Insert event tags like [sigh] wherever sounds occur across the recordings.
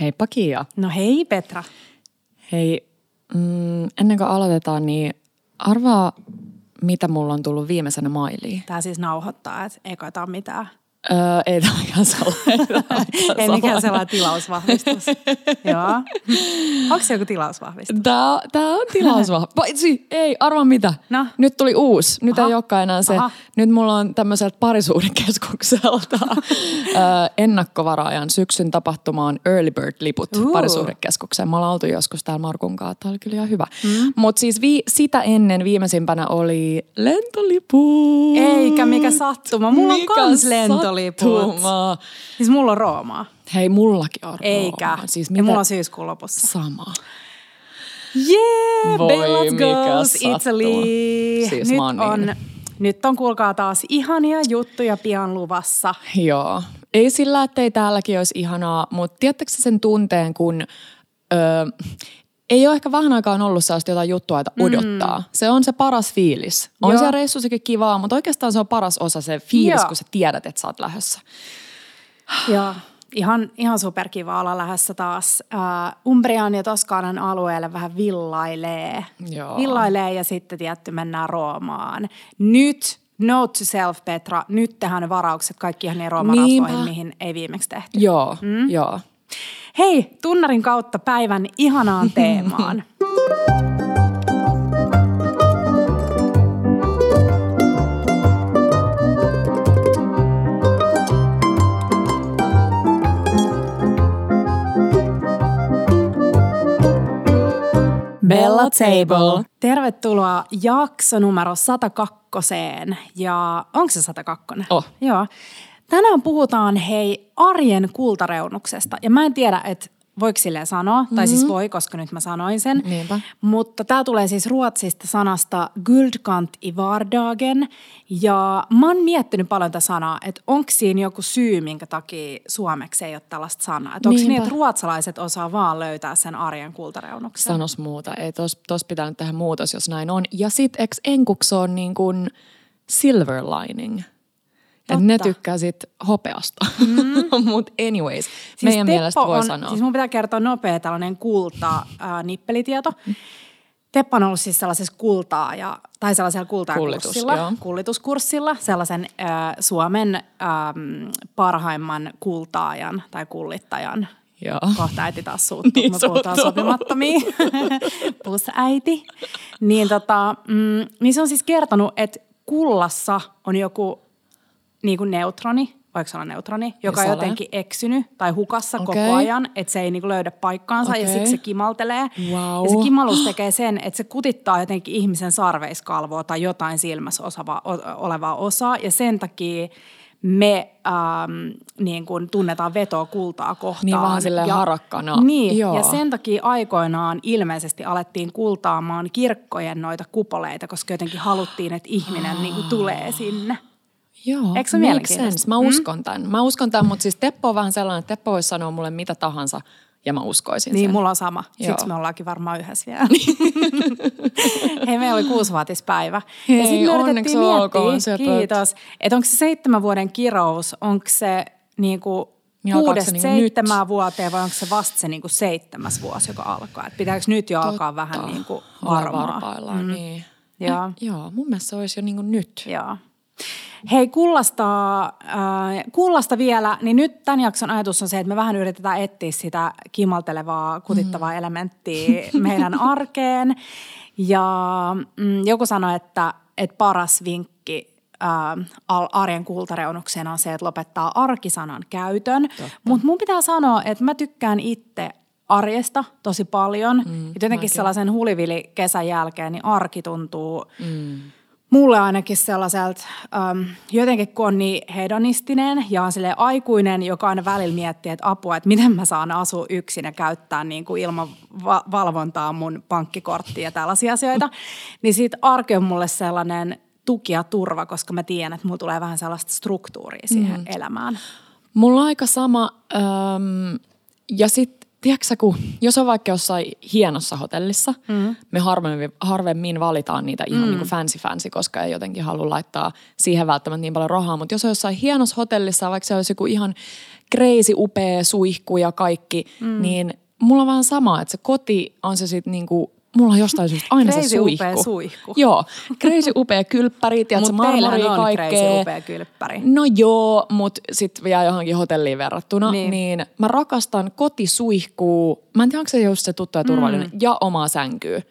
Heippa Kiia. No hei Petra. Hei, mm, ennen kuin aloitetaan, niin arvaa, mitä mulla on tullut viimeisenä mailiin. Tää siis nauhoittaa, että ei koeta mitään. Öö, ei tämä ihan sellainen. [laughs] ei mikään sellainen tilausvahvistus. [laughs] Joo. Onko se joku tilausvahvistus? Tämä, tämä on tilausvahvistus. Ei, arva mitä. No. Nyt tuli uusi. Nyt Aha. ei olekaan enää se. Aha. Nyt mulla on tämmöiseltä parisuudekeskukselta öö, [laughs] ennakkovaraajan syksyn tapahtumaan Early Bird-liput Uu. parisuudekeskukseen. Me ollaan oltu joskus täällä Markun kanssa. Tämä oli kyllä ihan hyvä. Mm. Mutta siis vi- sitä ennen viimeisimpänä oli lentoliput. Eikä mikä sattuma. Mulla on Mikä kans lentoliput. Sattuma. Siis mulla on Roomaa. Hei, mullakin on Eikä. Rooma. Siis ja mitä? mulla on syyskuun lopussa. Sama. Yeah, Voi, Bellas sattuma. Italy. Siis nyt, oon on, niin. nyt on kuulkaa taas ihania juttuja pian luvassa. Joo. Ei sillä, että ei täälläkin olisi ihanaa, mutta tiedättekö sen tunteen, kun öö, ei ole ehkä vähän aikaan ollut sellaista jotain juttua, että odottaa. Mm. Se on se paras fiilis. On Joo. se reissussakin kivaa, mutta oikeastaan se on paras osa se fiilis, Joo. kun sä tiedät, että sä oot lähdössä. [sighs] Joo, ihan, ihan superkiva olla lähdössä taas uh, Umbrian ja Toskaanan alueelle vähän villailee. Joo. Villailee ja sitten tietty mennään Roomaan. Nyt, note to self Petra, nyt tehdään ne varaukset kaikki ihan niin Rooman Niinpä. mihin ei viimeksi tehty. Joo, mm. joo. Hei, tunnarin kautta päivän ihanaan teemaan. [laughs] Bella Table. Tervetuloa jakso numero 102. Ja onko se 102? Oh. Joo. Tänään puhutaan hei arjen kultareunuksesta. Ja mä en tiedä, että voiko silleen sanoa, tai Mm-hmm. siis voi, koska nyt mä sanoin sen. Niinpä. Mutta tämä tulee siis ruotsista sanasta guldkant i vardagen. Ja mä oon miettinyt paljon tätä sanaa, että onko siinä joku syy, minkä takia suomeksi ei ole tällaista sanaa. Että onko niin, että ruotsalaiset osaa vaan löytää sen arjen kultareunuksen? Sanos muuta. Ei tos, tos pitää nyt tehdä muutos, jos näin on. Ja sit eks enkuksi on niin kuin silver lining. Et ne Totta. tykkää sit hopeasta. Mm. [laughs] Mut anyways, siis meidän mielestä voi on, sanoa. Siis mun pitää kertoa nopea tällainen kulta ää, nippelitieto. Teppo on ollut siis sellaisessa kultaa ja, tai sellaisella kultaa Kullitus, kullituskurssilla, sellaisen ää, Suomen äm, parhaimman kultaajan tai kullittajan. Joo. Kohta äiti taas suuttuu, [laughs] Niin me puhutaan sopimattomia. [laughs] Plus äiti. Niin, tota, mm, niin se on siis kertonut, että kullassa on joku niin kuin neutroni, voiko olla neutroni, joka on jotenkin eksynyt tai hukassa Okei. koko ajan, että se ei niin kuin löydä paikkaansa ja Okei. siksi se kimaltelee. Vau. Ja se kimallus tekee sen, että se kutittaa jotenkin ihmisen sarveiskalvoa tai jotain silmässä osava, o, olevaa osaa ja sen takia me ähm, niin kuin tunnetaan vetoa kultaa kohtaan. Niin vähän silleen ja, harakkana. Niin, Joo. ja sen takia aikoinaan ilmeisesti alettiin kultaamaan kirkkojen noita kupoleita, koska jotenkin haluttiin, että ihminen niin kuin tulee sinne. Joo, Eikö se make mielenkiintoista? sense. Mä uskon tämän. Mä uskon tämän, mutta siis Teppo on vähän sellainen, että Teppo voisi sanoa mulle mitä tahansa ja mä uskoisin Niin, sen. mulla on sama. Joo. Siksi me ollaankin varmaan yhdessä vielä. [laughs] Hei, meillä oli kuusivuotispäivä. Hei, ja sitten me onneksi yritettiin olkoon, miettiä, söpöt. kiitos, että onko se seitsemän vuoden kirous, onko se niinku Niin kuudesta se niinku seitsemään nyt? vuoteen vai onko se vasta se niinku seitsemäs vuosi, joka alkaa? Et pitääkö nyt jo alkaa vähän niinku varmaa? varpaillaan, mm. niin. Joo. Eh, joo, mun mielestä se olisi jo niin kuin nyt. Joo. Hei, kullasta, äh, kullasta vielä, niin nyt tämän jakson ajatus on se, että me vähän yritetään etsiä sitä kimaltelevaa, kutittavaa mm. elementtiä meidän [laughs] arkeen. Ja mm, joku sanoi, että, että paras vinkki äh, arjen kultareunuksena on se, että lopettaa arkisanan käytön. Mutta mun pitää sanoa, että mä tykkään itse arjesta tosi paljon. Mm, jotenkin mäkin. sellaisen hulivili kesän jälkeen, niin arki tuntuu mm. Mulle ainakin sellaiselta, ähm, jotenkin kun on niin hedonistinen ja on silleen aikuinen, joka aina välillä miettii, että apua, että miten mä saan asua yksin ja käyttää niin kuin ilman va- valvontaa mun pankkikorttia ja tällaisia asioita, [laughs] niin siitä arki on mulle sellainen tuki ja turva, koska mä tiedän, että mulla tulee vähän sellaista struktuuria siihen mm. elämään. Mulla on aika sama. Öm, ja sitten, tiedätkö kun, jos on vaikka jossain hienossa hotellissa, mm. me harvemmin, harvemmin valitaan niitä ihan mm. niin kuin fancy fancy, koska ei jotenkin halua laittaa siihen välttämättä niin paljon rahaa. Mutta jos on jossain hienossa hotellissa, vaikka se olisi joku ihan crazy upea suihku ja kaikki, mm. niin mulla on vaan sama, että se koti on se sitten niinku mulla on jostain syystä aina Crazy se suihku. upea suihku. [laughs] Joo, crazy upea kylppäri, tiedätkö, marmori on crazy kaikkea. upea kylppäri. No joo, mutta sitten vielä johonkin hotelliin verrattuna, Niin. niin. niin mä rakastan kotisuihkuu, mä en tiedä onko se just se tuttu ja turvallinen, mm. ja omaa sänkyä.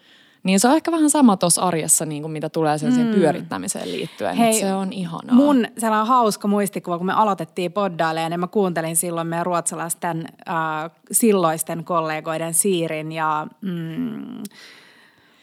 Niin se on ehkä vähän sama tuossa arjessa, niin kuin mitä tulee sen mm. pyörittämiseen liittyen. Hei, se on ihanaa. Mun sellainen hauska muistikuva, kun me aloitettiin poddailemaan, niin mä kuuntelin silloin meidän ruotsalaisten äh, silloisten kollegoiden Siirin ja mm,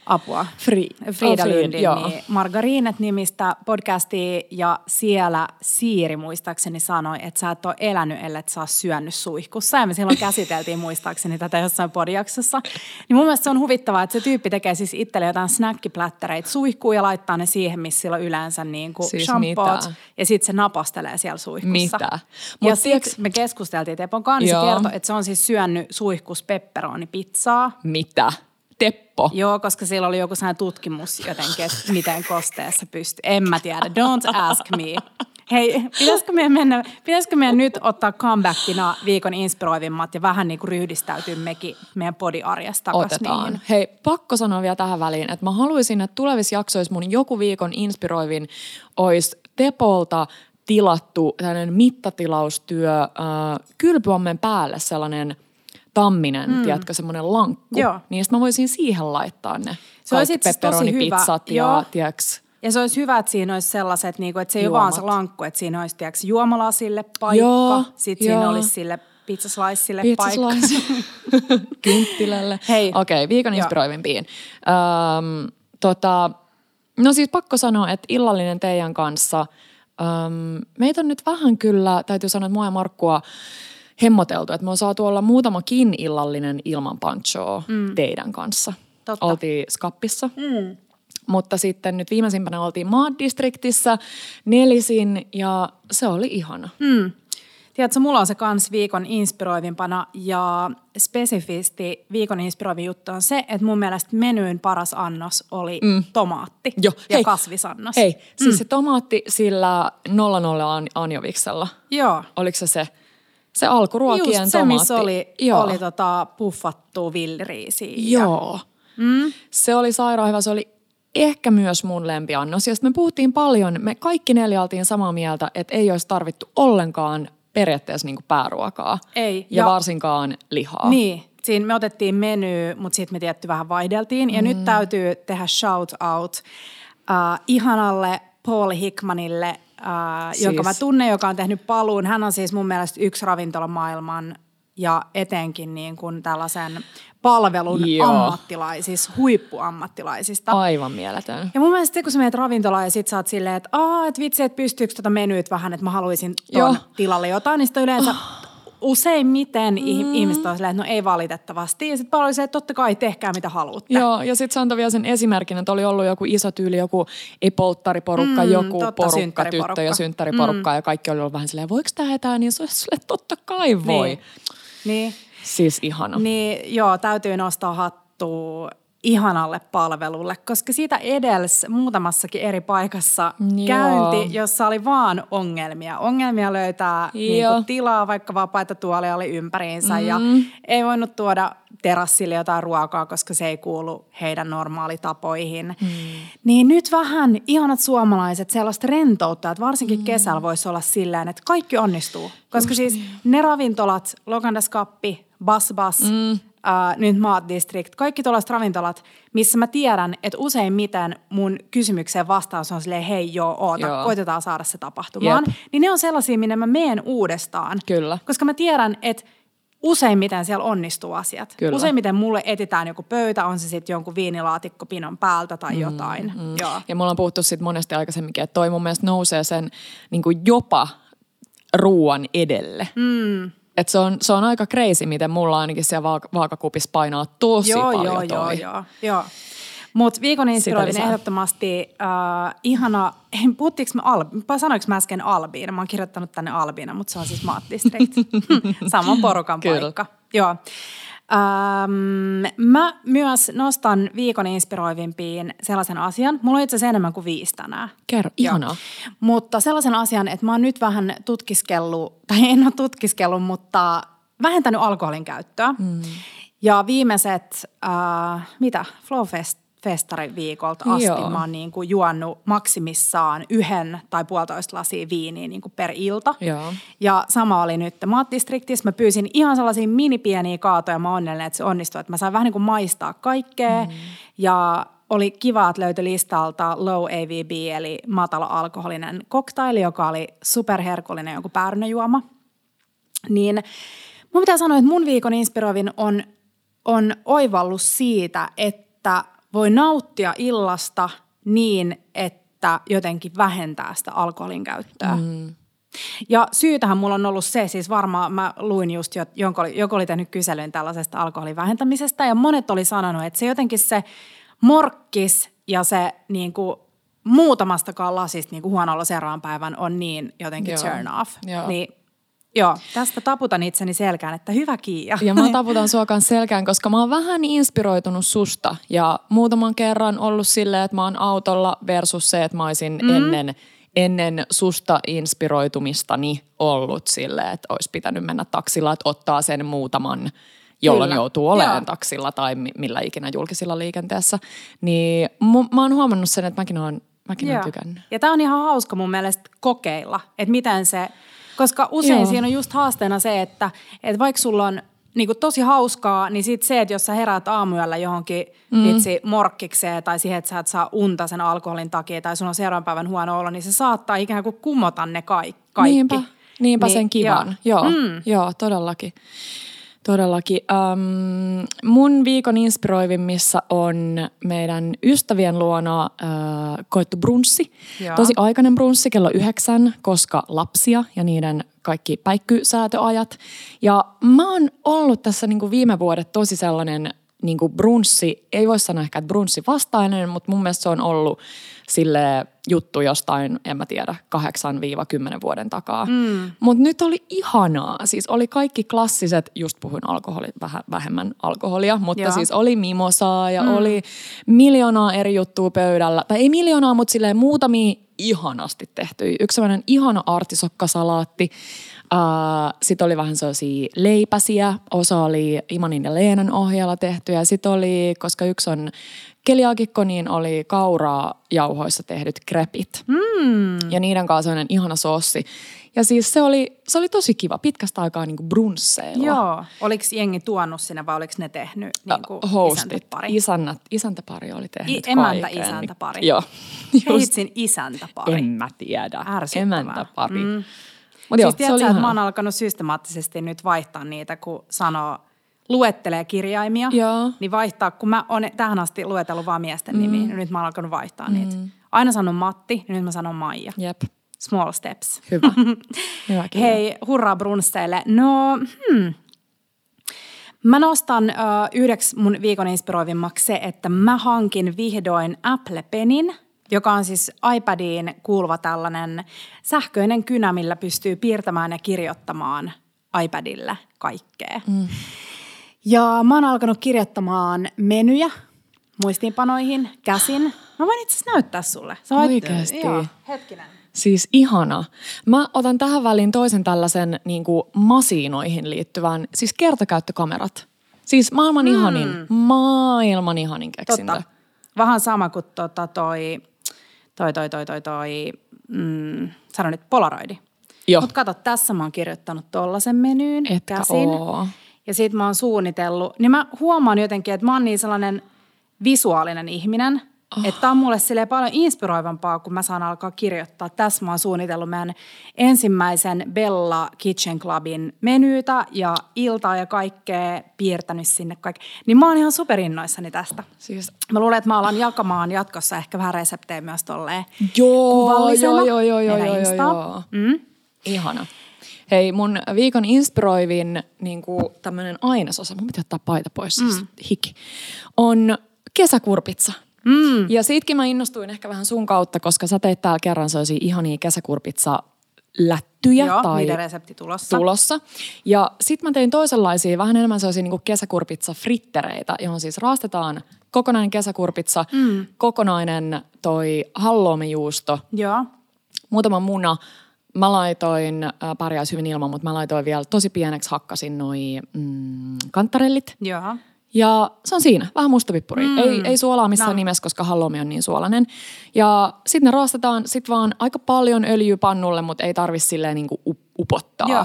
apua. Fri- Frida oh, Frid, Lundin, joo. niin Margarinet nimistä podcastia ja siellä Siiri muistaakseni sanoi, että sä et ole elänyt, ellei sä ole syönyt suihkussa. Ja me silloin käsiteltiin [laughs] muistaakseni tätä jossain podijaksossa. Niin mun mielestä se on huvittavaa, että se tyyppi tekee siis itselle jotain snackiplättäreitä suihkuun ja laittaa ne siihen, missä sillä on yleensä niin kuin Siis shampoot. mitä? Ja sitten se napastelee siellä suihkussa. Mitä? ja Mut sitten tiiäks- me keskusteltiin Tepon kanssa, kertoi, että se on siis syönyt suihkus pepperoni-pizzaa. Mitä? Teppo. Joo, koska siellä oli joku sellainen tutkimus jotenkin, että miten kosteessa pystyy. En mä tiedä. Don't ask me. Hei, pitäisikö meidän, mennä, pitäisikö meidän nyt ottaa comebackina viikon inspiroivimmat ja vähän niin kuin ryhdistäytyä mekin meidän podiarjesta takaisin Otetaan. niihin? Hei, pakko sanoa vielä tähän väliin, että mä haluaisin, että tulevissa jaksoissa mun joku viikon inspiroivin olisi Tepolta tilattu tällainen mittatilaustyö äh, kylpyammen päälle sellainen tamminen, mm. tiedätkö, semmoinen lankku. Joo. Niin sit mä voisin siihen laittaa ne Se olisi tosi hyvä. ja Joo. tiedätkö, Ja se olisi hyvä, että siinä olisi sellaiset, niin kuin, että se ei ole vaan se lankku, että siinä olisi tiedätkö, juomalasille paikka, Joo, sitten siinä olisi sille pizzaslicelle paikka. [laughs] Pizzaslice kynttilälle. Hei. Okei, okay, viikon inspiroivimpiin. Öm, tota, no siis pakko sanoa, että illallinen teidän kanssa. Öm, meitä on nyt vähän kyllä, täytyy sanoa, että mua ja Markkua hemmoteltu, että me on saatu olla muutamakin illallinen ilman panchoa mm. teidän kanssa. Totta. Oltiin Skappissa. Mm. Mutta sitten nyt viimeisimpänä oltiin Maat-distriktissä nelisin ja se oli ihana. Mm. Tiedätkö, mulla on se kans viikon inspiroivimpana ja spesifisti viikon inspiroivin juttu on se, että mun mielestä menyyn paras annos oli mm. tomaatti Joo, ja hei, kasvisannos. Hei, siis se tomaatti sillä 00 an- anjoviksella. Joo. Oliko se se? Se alkuruokien Just se, tomaatti. missä oli, Joo. oli tota puffattua villiriisiä. ja- Joo. Mm. Se oli sairaan hyvä. Se oli ehkä myös mun lempiannos. Ja me puhuttiin paljon, me kaikki neljä oltiin samaa mieltä, että ei olisi tarvittu ollenkaan periaatteessa niin pääruokaa. Ei, Ja, ja- varsinkaan lihaa. Niin, siinä me otettiin meny, mutta sitten me tietty vähän vaihdeltiin. Ja mm. nyt täytyy tehdä shout out uh, ihanalle Paul Hickmanille, uh, siis. jonka mä tunnen, joka on tehnyt paluun. Hän on siis mun mielestä yksi ravintola maailman ja etenkin niin kuin tällaisen palvelun Joo. ammattilaisista, huippuammattilaisista. Aivan mieletön. Ja mun mielestä se, kun sä menet ravintolaan ja sit sä oot silleen, että aah, et vitsi, että pystyykö tota menyt vähän, että mä haluaisin ton Joo. tilalle jotain, niin sitten yleensä useimmiten mm. ihmiset on silleen, että no ei valitettavasti. Ja sitten paljon oli se, että totta kai tehkää mitä haluatte. Joo, ja sitten se antoi vielä sen esimerkin, että oli ollut joku iso tyyli, joku ei polttariporukka, Mm, joku totta, porukka, tyttö ja synttäriporukka, mm. ja kaikki oli ollut vähän silleen, voiko tämä etää, niin se silleen, totta kai voi. Niin. Niin, Siis ihana. niin joo, täytyy nostaa hattua ihanalle palvelulle, koska siitä edelsi muutamassakin eri paikassa Joo. käynti, jossa oli vaan ongelmia. Ongelmia löytää niin Joo. kuin tilaa, vaikka vapaita tuoleja oli ympäriinsä mm. ja ei voinut tuoda terassille jotain ruokaa, koska se ei kuulu heidän normaalitapoihin. Mm. Niin nyt vähän ihanat suomalaiset sellaista rentoutta, että varsinkin mm. kesällä voisi olla silleen, että kaikki onnistuu. Koska Just siis ne ravintolat, Lokandaskappi, Bas Bas, mm. Uh, nyt Maat District, kaikki tuollaiset ravintolat, missä mä tiedän, että useimmiten mun kysymykseen vastaus on silleen, hei joo, oota, Joo. koitetaan saada se tapahtumaan. Jep. Niin ne on sellaisia, minne mä meen uudestaan. Kyllä. Koska mä tiedän, että useimmiten siellä onnistuu asiat. Kyllä. Useimmiten mulle etitään joku pöytä, on se sitten jonkun viinilaatikko pinon päältä tai jotain. Mm, Joo. Ja me ollaan puhuttu siitä monesti aikaisemminkin, että toi mun mielestä nousee sen niin jopa ruoan edelle. Mm. Et se, on, se on aika crazy, miten mulla ainakin siellä vaak- vaakakupissa painaa tosi joo, paljon joo, toi. joo, joo, joo. Mutta viikon inspiroivin ehdottomasti uh, ihana, [laughs] puhuttiinko me Albi, sanoinko mä äsken Albiina? Mä oon kirjoittanut tänne Albiina, mutta se on siis Maat District. [laughs] Saman porukan Kyllä. paikka. Joo. Ähm, mä myös nostan viikon inspiroivimpiin sellaisen asian. Mulla on itse asiassa enemmän kuin viisi tänään. Kerro, ihanaa. Mutta sellaisen asian, että mä oon nyt vähän tutkiskellut, tai en ole tutkiskellut, mutta vähentänyt alkoholin käyttöä. Mm. Ja viimeiset, äh, mitä, Flowfest festarin viikolta asti Joo. mä oon niin kuin juonut maksimissaan yhden tai puolitoista lasia viiniä niin kuin per ilta. Joo. Ja sama oli nyt Maattistriktissä. Mä pyysin ihan sellaisia mini-pieniä kaatoja. Mä onnellinen, että se onnistui. Että mä sain vähän niin kuin maistaa kaikkea. Mm. Ja oli kiva, että löytyi listalta low AVB eli matala alkoholinen koktaili, joka oli superherkullinen joku päärynäjuoma. Niin mun pitää sanoa, että mun viikon inspiroivin on, on oivallus siitä, että voi nauttia illasta niin, että jotenkin vähentää sitä alkoholin käyttöä. Mm. Ja syytähän mulla on ollut se, siis varmaan mä luin just, jonka oli, joku oli tehnyt kyselyn tällaisesta alkoholin vähentämisestä ja monet oli sanonut, että se jotenkin se morkkis ja se niin kuin muutamastakaan lasista niin kuin huono seuraavan päivän on niin jotenkin Joo. turn off. Joo. Niin Joo, tästä taputan itseni selkään, että hyvä Kiia. Ja mä [laughs] taputan sua kanssa selkään, koska mä oon vähän inspiroitunut susta. Ja muutaman kerran ollut silleen, että mä oon autolla versus se, että mä olisin mm. ennen, ennen susta inspiroitumistani ollut silleen, että olisi pitänyt mennä taksilla, että ottaa sen muutaman jolloin Kyllä. joutuu olemaan Joo. taksilla tai millä ikinä julkisilla liikenteessä. Niin mä oon huomannut sen, että mäkin oon, mäkin oon tykännyt. Ja tää on ihan hauska mun mielestä kokeilla, että miten se – koska usein Joo. siinä on just haasteena se, että, että vaikka sulla on niin kuin tosi hauskaa, niin sit se, että jos sä heräät aamuyöllä johonkin mm. vitsi morkkikseen tai siihen, että sä et saa unta sen alkoholin takia tai sun on seuraavan päivän huono olo, niin se saattaa ikään kuin kumota ne kaikki. Niinpä, niinpä niin, sen kivan. Joo, joo, mm. joo todellakin. Todellakin. Um, mun viikon inspiroivimmissa on meidän ystävien luona uh, koettu brunssi. Joo. Tosi aikainen brunssi kello yhdeksän, koska lapsia ja niiden kaikki päikkysäätöajat. Ja mä oon ollut tässä niinku viime vuodet tosi sellainen niinku brunssi, ei voi sanoa ehkä, että brunssi vastainen, mutta mun mielestä se on ollut sille juttu jostain, en mä tiedä, 8-10 vuoden takaa. Mm. Mutta nyt oli ihanaa. Siis oli kaikki klassiset, just puhuin alkoholi, vähän vähemmän alkoholia, mutta Joo. siis oli mimosaa ja mm. oli miljoonaa eri juttua pöydällä. Tai ei miljoonaa, mutta silleen muutamia ihanasti tehty. Yksi sellainen ihana artisokkasalaatti. Uh, sitten oli vähän sellaisia leipäsiä. Osa oli Imanin ja Leenan ohjalla tehtyjä. Sitten oli, koska yksi on keliakikko, niin oli kauraa jauhoissa tehdyt krepit. Mm. Ja niiden kanssa sellainen ihana sossi. Ja siis se oli, se oli tosi kiva, pitkästä aikaa niin brunsseilla. Joo. Oliko jengi tuonut sinne vai oliko ne tehnyt niin kuin Hostit. isäntäpari? Isännät, isäntäpari oli tehnyt I, Emäntä kaiken. isäntäpari. Joo. [laughs] Heitsin isäntäpari. En mä tiedä. Emäntäpari. Mm. Mut siis joo, tiedätkö, se oli että mä oon alkanut systemaattisesti nyt vaihtaa niitä, kun sanoo – luettelee kirjaimia, Joo. niin vaihtaa, kun mä oon tähän asti luetellut vaan miesten mm. nimiä, niin nyt mä oon alkanut vaihtaa mm. niitä. Aina sanon Matti, niin nyt mä sanon Maija. Jep. Small steps. Hyvä. [laughs] Hyvä Hei, hurraa brunsseille. No, hmm. Mä nostan uh, yhdeksi mun viikon inspiroivimmaksi se, että mä hankin vihdoin Apple Penin, joka on siis iPadiin kuuluva tällainen sähköinen kynä, millä pystyy piirtämään ja kirjoittamaan iPadille kaikkea. Mm. Ja mä oon alkanut kirjoittamaan menyjä muistiinpanoihin käsin. Mä voin itse asiassa näyttää sulle. Sä voit, Oikeasti? Joo, hetkinen. Siis ihana. Mä otan tähän väliin toisen tällaisen niin kuin masinoihin liittyvän, siis kertakäyttökamerat. Siis maailman mm. ihanin, maailman ihanin keksintö. Totta. Vähän sama kuin tota toi, toi, toi, toi, toi, toi mm, sano nyt polaroidi. Mutta kato, tässä mä oon kirjoittanut tollasen menyyn Etkä käsin. Oo ja sit mä oon suunnitellut, niin mä huomaan jotenkin, että mä oon niin sellainen visuaalinen ihminen, Oh. Että on mulle sille paljon inspiroivampaa, kun mä saan alkaa kirjoittaa. Tässä mä oon suunnitellut meidän ensimmäisen Bella Kitchen Clubin menyytä ja iltaa ja kaikkea piirtänyt sinne kaikkea. Niin mä oon ihan superinnoissani tästä. Siis... Mä luulen, että mä alan jakamaan jatkossa ehkä vähän reseptejä myös tolleen joo, joo, joo, joo, joo, joo, joo. Mm? Ihana. Hei, mun viikon inspiroivin niin tämmöinen ainesosa, mun pitää ottaa paita pois, siis mm. hiki, on kesäkurpitsa. Mm. Ja siitäkin mä innostuin ehkä vähän sun kautta, koska sä teit täällä kerran sellaisia ihania kesäkurpitsa lättyjä Joo, tai niiden resepti tulossa. tulossa. Ja sitten mä tein toisenlaisia, vähän enemmän sellaisia niin kesäkurpitsa frittereitä, johon siis raastetaan kokonainen kesäkurpitsa, mm. kokonainen toi halloumijuusto, Joo. muutama muna. Mä laitoin, äh, pärjäisi hyvin ilman, mutta mä laitoin vielä tosi pieneksi hakkasin noi mm, kantarellit. Joo. Ja se on siinä, vähän mustapippuria. Mm. Ei, ei suolaa missään No. nimessä, koska halloumi on niin suolainen. Ja sitten ne raastetaan sit vaan aika paljon öljyä pannulle, mutta ei tarvi silleen niinku up- upottaa. Joo.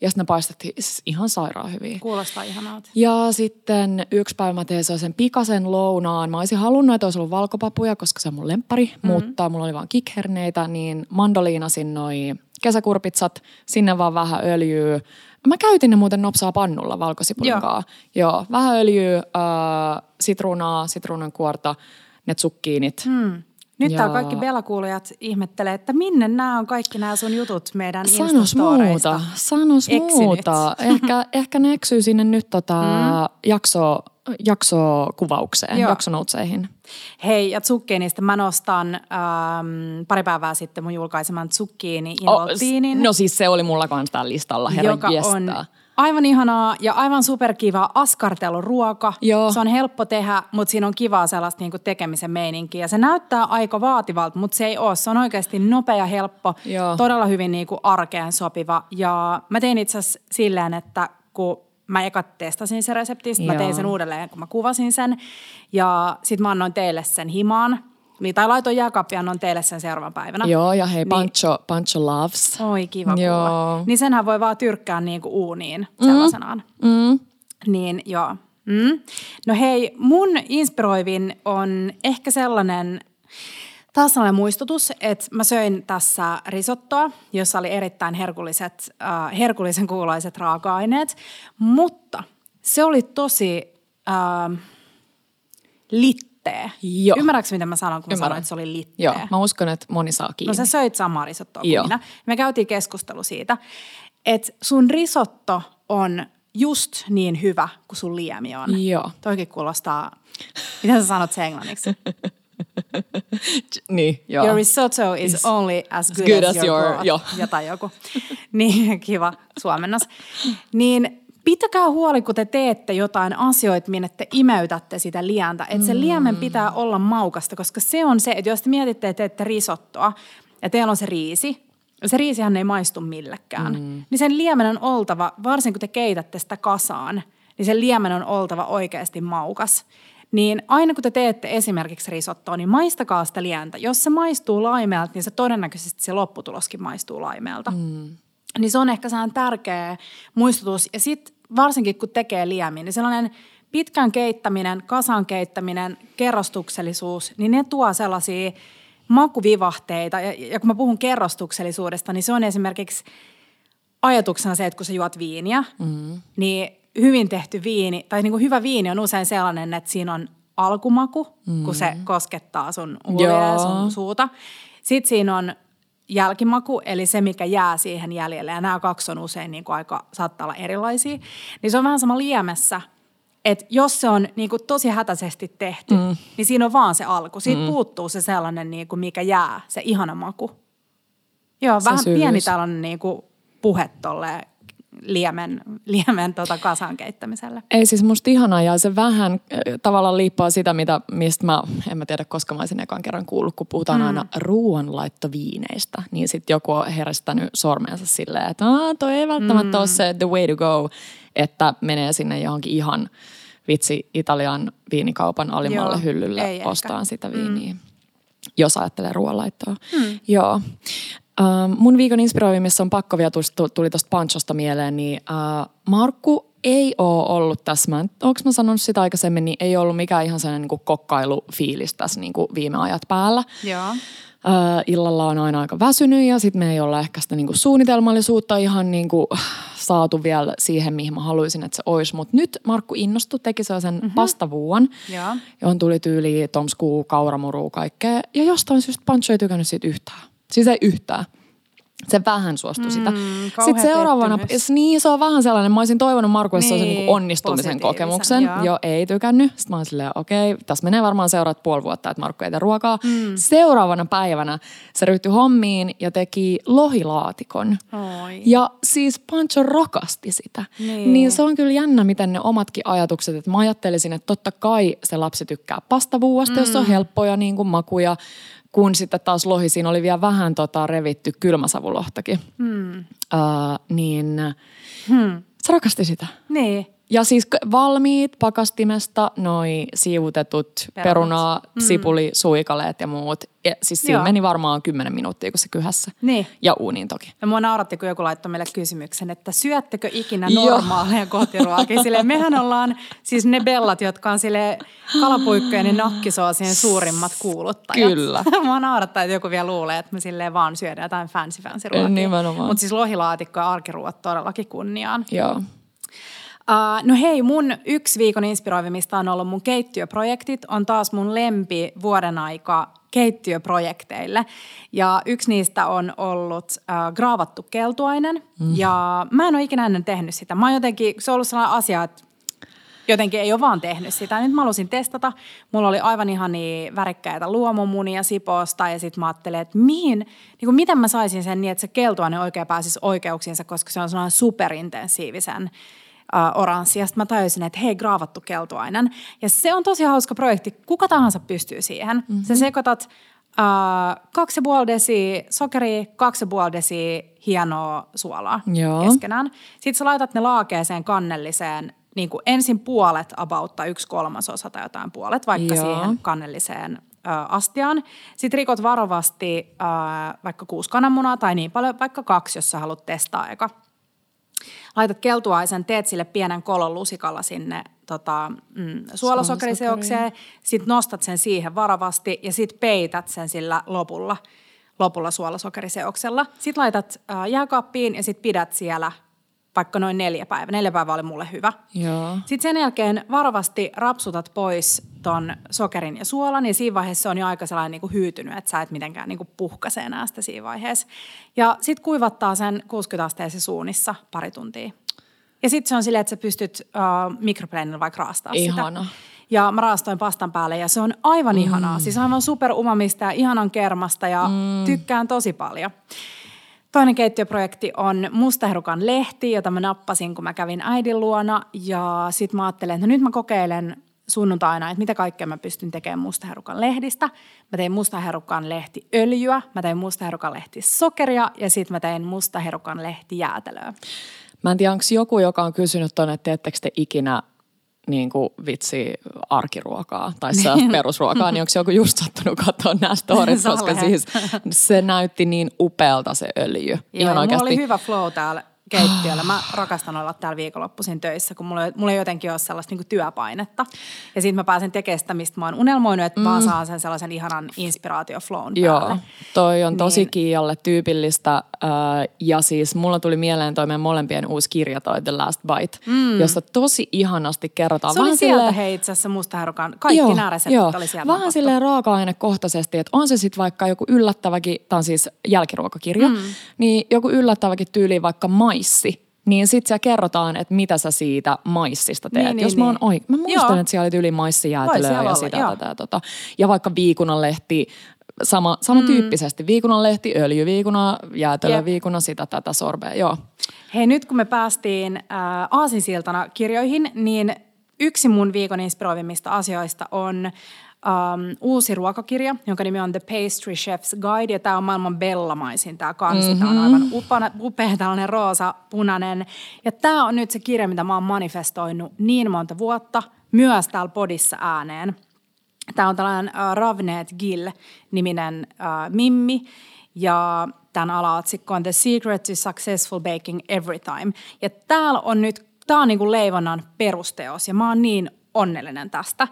Ja sitten ne paistettiin siis ihan sairaan hyvin. Kuulostaa ihanalta. Ja sitten yksi päivä mä tein sen pikasen lounaan. Mä olisin halunnut, että olisi ollut valkopapuja, koska se on mun lemppari, mm-hmm. mutta mulla oli vaan kikherneitä, niin mandoliinasin noi kesäkurpitsat, sinne vaan vähän öljyä. Mä käytin ne muuten nopsaa pannulla valkosipulin Joo. Joo, vähän öljyä, äh, sitruunaa, sitruunan kuorta, ne tsukkiinit. Mm. Nyt Ja- täällä kaikki Bella-kuulijat ihmettelee, että minne nämä on kaikki nämä sun jutut meidän Sanos muuta, sanos Eksynyt. muuta. [laughs] Ehkä, ehkä ne eksyy sinne nyt tota mm. jakso, jaksokuvaukseen, Joo. jaksonoutseihin. Hei, ja zucchiinista mä nostan ähm, pari päivää sitten mun julkaiseman zucchini involtiinin. no siis se oli mulla kanssa täällä listalla, herra joka jestaa. on aivan ihanaa ja aivan superkiva askarteluruoka. Joo. Se on helppo tehdä, mutta siinä on kivaa sellaista niinku tekemisen meininkiä. Ja se näyttää aika vaativalta, mutta se ei ole. Se on oikeasti nopea ja helppo, Joo. todella hyvin niinku arkeen sopiva. Ja mä tein itse asiassa silleen, että kun mä eka testasin sen reseptin, sit mä tein sen uudelleen, kun mä kuvasin sen. Ja sit mä annoin teille sen himaan. Niin, tai laitoin jääkaappiin ja annoin teille sen seuraavan päivänä. Joo, ja hei, Niin- Pancho, Pancho loves. Oi, kiva Joo. kuulla. Niin senhän voi vaan tyrkkää niinku uuniin sellaisenaan. Mm. Niin joo. Mm. No hei, mun inspiroivin on ehkä sellainen, taas sellainen muistutus, että mä söin tässä risottoa, jossa oli erittäin herkulliset, äh, herkullisen kuuloiset raaka-aineet, mutta se oli tosi äh, litteä. Joo. Ymmärrätkö, mitä mä sanon, kun mä Ymmärrän. sanoin, että se oli litteä? Joo, mä uskon, että moni saa kiinni. No sä söit samaa risottoa kuin Joo. minä. Me käytiin keskustelu siitä, että sun risotto on just niin hyvä kuin sun liemi on. Joo. Toikin kuulostaa, miten sä sanot se englanniksi? [laughs] [laughs] niin, joo. Your risotto is Is only as good, good as, as your, your- joo. [laughs] Jotain joku. [laughs] niin, kiva suomennos. Niin pitäkää huoli, kun te teette jotain asioita, minne te imeytätte sitä lientä. Että se liemen pitää olla maukasta, koska se on se, että jos te mietitte, että teette risottoa ja teillä on se riisi, se riisihän ei maistu millekään. Mm. Niin sen liemen on oltava, varsinkin kun te keitätte sitä kasaan, niin sen liemen on oltava oikeasti maukas. Niin aina kun te teette esimerkiksi risottoa, niin maistakaa sitä lientä. Jos se maistuu laimeelta, niin se todennäköisesti se lopputuloskin maistuu laimeelta. Mm. Niin se on ehkä sehän tärkeä muistutus. Ja sitten varsinkin kun tekee liemiä, niin sellainen pitkän keittäminen, kasan keittäminen, kerrostuksellisuus, niin ne tuo sellaisia makuvivahteita. Ja, ja kun mä puhun kerrostuksellisuudesta, niin se on esimerkiksi ajatuksena se, että kun sä juot viiniä, mm. niin hyvin tehty viini, tai niin kuin hyvä viini on usein sellainen, että siinä on alkumaku, mm. kun se koskettaa sun ja sun suuta. Sitten siinä on jälkimaku, eli se, mikä jää siihen jäljelle. Ja nämä kaksi on usein niin kuin aika, saattaa olla erilaisia. Niin se on vähän sama liemessä, että jos se on niin kuin tosi hätäisesti tehty, mm. niin siinä on vaan se alku. Siitä mm. puuttuu se sellainen, niin kuin mikä jää, se ihana maku. Joo, Se vähän syvyys. pieni tällainen niin kuin puhe tolle liemen, liemen tota kasan keittämiselle. Ei siis musta ihanaa ja se vähän äh, tavallaan liippaa sitä, mitä, mistä mä, en mä tiedä koska mä olisin ekan kerran kuullut, kun puhutaan mm. aina ruoanlaittoviineistä. Niin sitten joku on herstänyt sormensa silleen, että toi ei välttämättä mm. ole se the way to go, että menee sinne johonkin ihan vitsi Italian viinikaupan alimmalle Joo, hyllylle ostaan sitä viiniä. Mm. Jos ajattelee ruoanlaittoa. Mm. Joo. Ähm, mun viikon inspiroivimmissa on pakko vielä tuli- tuosta Panchosta mieleen, niin äh, Markku ei ole ollut tässä, mä, onko mä sanonut sitä aikaisemmin, niin ei ollut mikään ihan sellainen niin kokkailufiilis tässä niin kuin viime ajat päällä. Joo. Äh, illalla on aina aika väsynyt ja sitten me ei olla ehkä sitä niinku suunnitelmallisuutta ihan niinku saatu vielä siihen, mihin mä haluaisin, että se olisi. Mutta nyt Markku innostui, teki sellaisen mm-hmm. pastavuon, Joo. johon tuli tyyli tomskuu, kauramuruu, kaikkea. Ja jostain syystä Pancho ei tykännyt siitä yhtään. Siis ei yhtään. Se vähän suostui sitä. kauhea Sitten seuraavana, pettymys. niin se on vähän sellainen, mä olisin toivonut Markulle niin, Niin, niin onnistumisen kokemuksen. joo. Joo, ei tykännyt. Sitten mä oon silleen, okei, tässä menee varmaan seuraavat puoli vuotta, että Markku ei tee ruokaa. Mm. Seuraavana päivänä se ryhtyi hommiin ja teki lohilaatikon. Oi. Ja siis Pancho rakasti sitä. Niin. niin se on kyllä jännä, miten ne omatkin ajatukset, että mä ajattelisin, että totta kai se lapsi tykkää pastavuuasta, mm. jos on helppoja niin kuin makuja, kun sitten taas lohi, siinä oli vielä vähän tota revitty kylmäsavulohtakin. Mm. Uh, niin Hmm. se rakasti sitä. Niin. Ja siis valmiit pakastimesta noi siivutetut Perunat. perunaa, sipuli, suikaleet ja muut. Ja siis siinä Joo. meni varmaan kymmenen minuuttia, kun se kyhässä. Niin. Ja uuniin toki. Ja mua nauratti, kun joku laittoi meille kysymyksen, että syöttekö ikinä normaaleja kotiruokia? Silleen, mehän ollaan siis ne bellat, jotka on sille kalapuikkojen ja nakkisoosien suurimmat kuuluttajat. Kyllä. [laughs] mua naurattaa, että joku vielä luulee, että me silleen vaan syödään jotain fancy fancy ruokia. Nimenomaan. Mutta siis lohilaatikko ja arkiruot todellakin kunniaan. Joo. Uh, no hei, mun yksi viikon inspiroivimista on ollut mun keittiöprojektit. On taas mun lempi vuoden aika keittiöprojekteille. Ja yksi niistä on ollut uh, graavattu keltuainen. Mm. Ja mä en ole ikinä ennen tehnyt sitä. Mä jotenkin, se on ollut sellainen asia, että jotenkin ei ole vaan tehnyt sitä. Nyt mä halusin testata. Mulla oli aivan ihania värikkäitä luomumunia Sipoosta ja sitten mä ajattelin, että mihin, niin kuin miten mä saisin sen niin, että se keltuainen oikein pääsisi oikeuksiinsa, koska se on sellainen superintensiivisen uh, oranssi. Ja sitten mä tajusin, että hei, graavattu keltuainen. Ja se on tosi hauska projekti. Kuka tahansa pystyy siihen. Mm-hmm. Sä sekoitat uh, kaksi puoli desiä sokeria, kaksi puoli desiä hienoa suolaa Joo. keskenään. Sitten sä laitat ne laakeeseen kannelliseen niin kuin ensin puolet about tai yksi kolmasosa tai jotain puolet vaikka Joo. siihen kannelliseen astiaan. Sitten rikot varovasti ö, vaikka kuusi kananmunaa tai niin paljon, vaikka kaksi, jos sä haluat testaa eka. Laitat keltuaisen, teet sille pienen kolon lusikalla sinne tota, mm, suolasokeriseokseen, sitten nostat sen siihen varovasti ja sitten peität sen sillä lopulla, lopulla suolasokeriseoksella. Sitten laitat äh, jääkaappiin ja sitten pidät siellä vaikka noin neljä päivää. Neljä päivää oli mulle hyvä. Joo. Sitten sen jälkeen varovasti rapsutat pois ton sokerin ja suolan, ja siinä vaiheessa se on jo aika sellainen niin kuin hyytynyt, että sä et mitenkään niin kuin puhkase enää sitä siinä vaiheessa. Ja sitten kuivattaa sen 60 asteessa suunnissa pari tuntia. Ja sitten se on silleen, että sä pystyt uh, mikroplanilla vaikka raastaa Ihana. sitä. Ja mä raastoin pastan päälle ja se on aivan mm. ihanaa. Siis aivan super umamista ja ihanan kermasta ja mm. tykkään tosi paljon. Toinen keittiöprojekti on mustaherukan lehti, jota mä nappasin, kun mä kävin äidin luona. Ja sit mä ajattelin, että no nyt mä kokeilen sunnuntaina, että mitä kaikkea mä pystyn tekemään mustaherukan lehdistä. Mä tein mustaherukan lehti öljyä, mä tein mustaherukan lehti sokeria ja sitten mä tein mustaherukan lehti jäätelöä. Mä en tiedä, onko joku, joka on kysynyt tuonne, että teettekö te ikinä niin kuin vitsi arkiruokaa tai se perusruokaa, niin onko joku just sattunut katsoa nämä storit, koska siis se näytti niin upealta se öljy. Joo, Ihan oikeasti. oli hyvä flow täällä keittiöllä. Mä rakastan olla täällä viikonloppuisin töissä, kun mulla, ei- mulla ei jotenkin ole sellaista niin työpainetta. Ja sitten mä pääsen tekemään sitä, mistä mä oon unelmoinut, että mm. vaan saan sen sellaisen ihanan inspiraatioflown Joo, päälle. toi on tosi Niin. Kiialle tyypillistä. Äh, ja siis mulla tuli mieleen toi meidän molempien uusi kirja, toi The Last Bite, mm. jossa tosi ihanasti kerrotaan. Se oli vähän sieltä silleen- hei itse asiassa mustaherukan. Kaikki nämä reseptit oli sieltä Vähän napattu. silleen raaka-ainekohtaisesti, että on se sitten vaikka joku yllättäväkin, tämä on siis jälkiruokakirja, mm. niin joku yllättäväkin tyyli vaikka maissi, niin sitten siellä kerrotaan, että mitä sä siitä maissista teet. Niin, niin, Jos mä, oon niin. oi, mä muistan, Joo. että siellä oli Voi maissijäätelöä ja olla, sitä joo. tätä tota. Ja vaikka viikunanlehti, sama, samantyyppisesti. Mm. Viikunanlehti, öljyviikuna, jäätelö, Jep. viikuna, sitä tätä sorbea, joo. Hei, nyt kun me päästiin äh, aasinsiltana kirjoihin, niin yksi mun viikon inspiroivimmista asioista on um, uusi ruokakirja, jonka nimi on The Pastry Chef's Guide, ja tämä on maailman bellamaisin tämä kansi. Mm-hmm. Tämä on aivan upea, upea tällainen roosa, punainen. Ja tämä on nyt se kirja, mitä mä oon manifestoinut niin monta vuotta, myös täällä podissa ääneen. Tämä on tällainen uh, Ravneet Gill-niminen uh, mimmi, ja tämän alaotsikko on The Secret to Successful Baking Every Time. Ja täällä on nyt, tämä on niinku leivonnan perusteos, ja mä oon niin onnellinen tästä.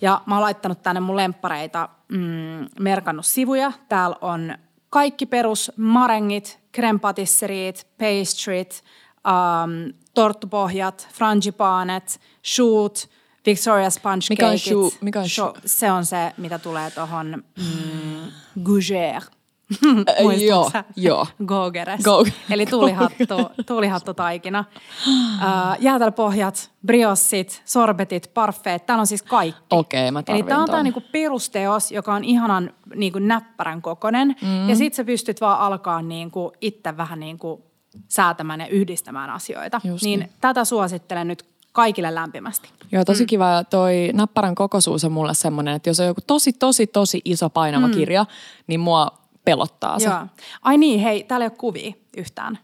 Ja mä oon laittanut tänne mun lemppareita, mm, merkannut sivuja. Täällä on kaikki perus marengit, krempatisseriit, pastryt, um, torttupohjat, frangipaanet, shoot, Victoria sponge Mikä on? Mikä on? Se on se, mitä tulee tuohon mm, gougère joo, Muistatko joo. Gogeres. Go- Eli tuulihattu, [laughs] tuulihattu taikina. Uh, jäätelöpohjat, briossit, sorbetit, parfeet. Täällä on siis kaikki. Okei, mä Eli tämä on tämä niinku perusteos, joka on ihanan niinku näppärän kokonen. Mm. Ja sit sä pystyt vaan alkaa niinku itse vähän niinku säätämään ja yhdistämään asioita. Just niin, niin. tätä suosittelen nyt kaikille lämpimästi. Joo, tosi kiva. Ja Toi näppärän kokoisuus on mulle semmoinen, että jos on joku tosi, tosi, tosi iso painava mm. kirja, niin mua pelottaa se. Joo. Ai niin, hei, täällä ei ole kuvia yhtään.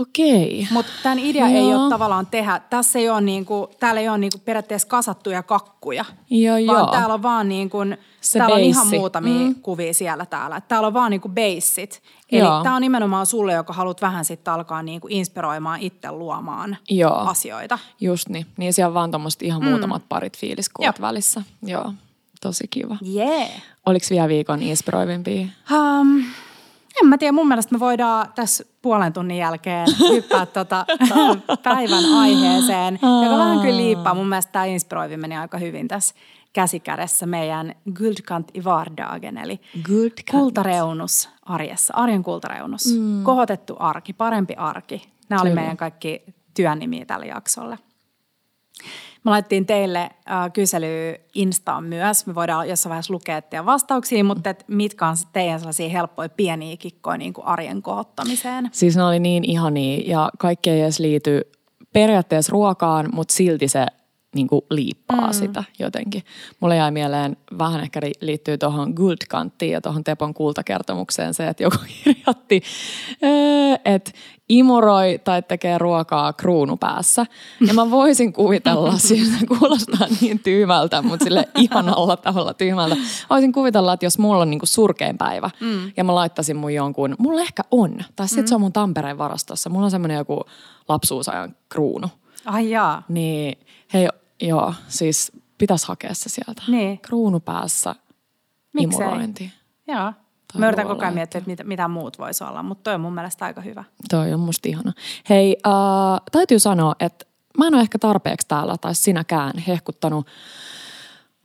Okei. Mutta tämän idea ei Joo. ole tavallaan tehdä, tässä ei ole niinku, täällä ei ole niinku periaatteessa kasattuja kakkuja. Joo, vaan joo. täällä on vaan niinku, Se täällä on ihan beissi. muutamia Mm. mm. kuvia siellä täällä. Täällä on vaan niinku beissit. Eli tämä on nimenomaan sulle, joka haluat vähän sitten alkaa niinku inspiroimaan itse luomaan Joo. asioita. Just niin. Niin siellä on vaan tuommoiset ihan muutamat parit fiiliskuvat Joo. välissä. Joo, tosi kiva. Yeah. Oliko vielä viikon inspiroivimpia? Um, en mä tiedä, mun mielestä me voidaan tässä puolen tunnin jälkeen [laughs] hyppää tota päivän aiheeseen, joka vähän kyllä liippaa. Mun mielestä tämä inspiroivi meni aika hyvin tässä käsikädessä meidän Guldkant i vardagen, eli Guldkant. kultareunus arjessa, arjen kultareunus, mm. kohotettu arki, parempi arki. Nämä oli meidän kaikki työnimiä tälle jaksolle. Me laitettiin teille äh, kysely Instaan myös. Me voidaan jossain vaiheessa lukea teidän vastauksia, mutta et mitkä on teidän sellaisia helppoja pieniä kikkoja niin kuin arjen kohottamiseen? Siis ne oli niin ihania ja kaikki ei edes liity periaatteessa ruokaan, mutta silti se niin kuin liippaa mm. sitä jotenkin. Mulle jäi mieleen, vähän ehkä liittyy tuohon Guldkanttiin ja tuohon Tepon kultakertomukseen se, että joku [laughs] kirjoitti, öö, että imuroi tai tekee ruokaa kruunu päässä. Ja mä voisin kuvitella, [laughs] siis kuulostaa niin tyhmältä, mutta sille ihanalla tavalla tyhmältä. Voisin kuvitella, että jos mulla on niinku surkein päivä mm. ja mä laittaisin mun jonkun, mulla ehkä on, tai sitten mm. se on mun Tampereen varastossa. Mulla on semmoinen joku lapsuusajan kruunu. Ai jaa. Niin, hei, joo, siis pitäisi hakea se sieltä. Niin. Kruunu päässä, Miksei? imurointi. Joo. Mä yritän koko ajan miettiä, että mitä, mitä muut voisi olla, mutta toi on mun mielestä aika hyvä. Toi on musta ihana. Hei, äh, täytyy sanoa, että mä en ole ehkä tarpeeksi täällä, tai sinäkään, hehkuttanut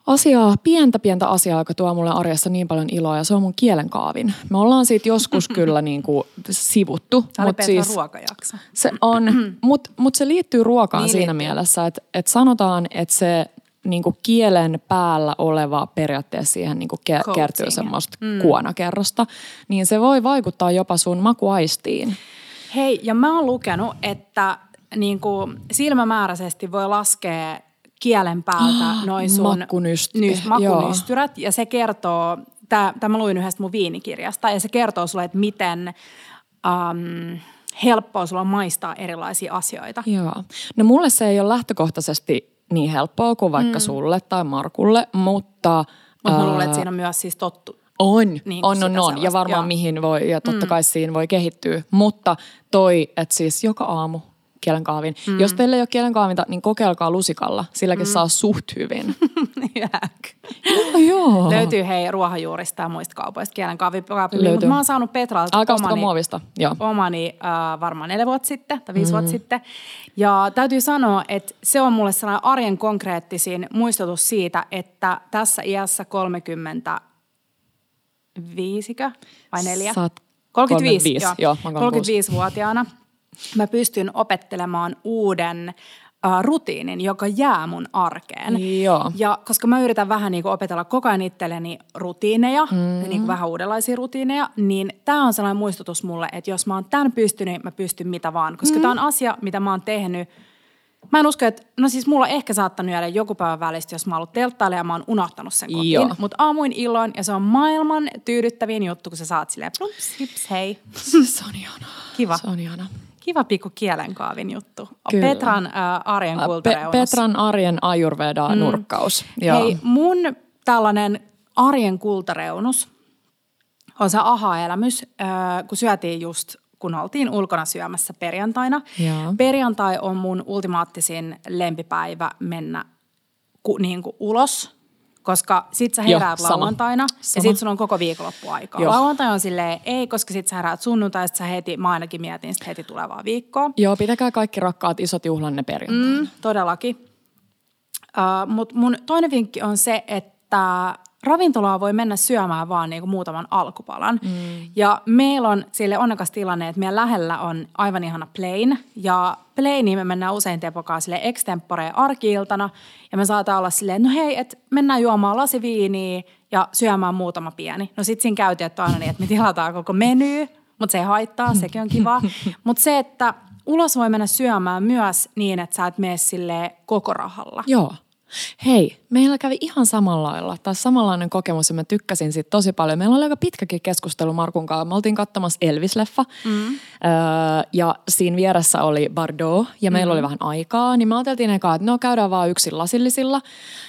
asiaa, pientä pientä asiaa, joka tuo mulle arjessa niin paljon iloa, ja se on mun kielenkaavin. Me ollaan siitä joskus kyllä niin kuin sivuttu. Tämä mut siis, ruokajakso. se on, [clears throat] mutta mut se liittyy ruokaan Niin siinä liittyy. mielessä, että et sanotaan, että se niinku kielen päällä oleva periaatteessa siihen niinku ke- Coating. kertyy semmoista mm. kuonakerrosta, niin se voi vaikuttaa jopa sun makuaistiin. Hei, ja mä oon lukenut, että niin kuin silmämääräisesti voi laskea kielen päältä noin sun Makkunyst- nys, joo. makunystyrät. Ja se kertoo, tämä mä luin yhdestä mun viinikirjasta, ja se kertoo sulle, että miten um, helppoa sulla on maistaa erilaisia asioita. Joo. No mulle se ei ole lähtökohtaisesti niin helppoa kuin vaikka mm. sulle tai Markulle, mutta... Mutta mä luulen, että siinä on myös siis tottu. On, Niin on, on, on. Ja sellaista, varmaan joo. mihin voi, ja totta kai siinä voi kehittyä. Mutta toi, että siis joka aamu kielenkahvin. Mm. Jos teillä ei ole kielenkahvinta, niin kokeilkaa lusikalla. Silläkin mm. saa suht hyvin. [laughs] joo, [laughs] joo. Löytyy hei ruohonjuurista ja muista kaupoista kielen kahvipilviä, mutta mä oon saanut Petralta Älkää omani- muovista. Joo. omani äh, varmaan neljä vuotta sitten tai viisi mm. vuotta sitten. Ja täytyy sanoa, että se on mulle sellainen arjen konkreettisin muistutus siitä, että tässä iässä 30 viisikö vai neljä? Oot 35, 35, joo. joo, mä oon 35-vuotiaana mä pystyn opettelemaan uuden äh, rutiinin, joka jää mun arkeen. Joo. Ja koska mä yritän vähän niin kuin opetella koko ajan itselleni rutiineja, mm. niin kuin vähän uudenlaisia rutiineja, niin tämä on sellainen muistutus mulle, että jos mä oon tämän pystynyt, mä pystyn mitä vaan. Koska mm. tämä on asia, mitä mä oon tehnyt. Mä en usko, että, no siis mulla on ehkä saattanut jäädä joku päivä välistä, jos mä oon ollut telttailla ja mä oon unohtanut sen kotiin. Mutta aamuin illoin ja se on maailman tyydyttävin juttu, kun sä saat silleen plumps, hips, hei. [laughs] Se on ihanaa. Kiva. Se on ihanaa. Kiva pikku kielenkaavin juttu. Kyllä. Petran äh, arjen Pe- kultareunus. Petran arjen Ayurveda-nurkkaus. Joo. Hei, mun tällainen arjen kultareunus on se aha-elämys, äh, kun syötiin just kun oltiin ulkona syömässä perjantaina. Joo. Perjantai on mun ultimaattisin lempipäivä mennä ku, niin kuin ulos, koska sit sä Joo, heräät sama. lauantaina ja Sama. sit sulla on koko viikonloppu aikaa. Joo. Lauantai on silleen ei, koska sit sä heräät sunnuntai, sit sä heti, mä ainakin mietin sit heti tulevaa viikkoa. Joo, pitäkää kaikki rakkaat isot juhlanne perjantaina. Mm, todellakin. Uh, Mutta mun toinen vinkki on se, että ravintolaa voi mennä syömään vaan niin kuin muutaman alkupalan. Mm. Ja meillä on sille onnekas tilanne, että meidän lähellä on aivan ihana plain. Ja plainiin me mennään usein tepokaa sille extempore arkiiltana. Ja me saattaa olla silleen, no hei, että mennään juomaan lasiviiniä ja syömään muutama pieni. No sit siinä käytiin, että aina niin, että me tilataan koko meny, mutta se ei haittaa, sekin on kiva. [laughs] mutta se, että ulos voi mennä syömään myös niin, että sä et mene sille koko rahalla. Joo. Hei, meillä kävi ihan samalla lailla, tai samanlainen kokemus ja mä tykkäsin siitä tosi paljon. Meillä oli aika pitkäkin keskustelu Markun kanssa. Me oltiin katsomassa Elvis-leffa mm. öö, ja siinä vieressä oli Bardot ja meillä mm. oli vähän aikaa. Niin me ajateltiin eka, että no käydään vaan yksin lasillisilla.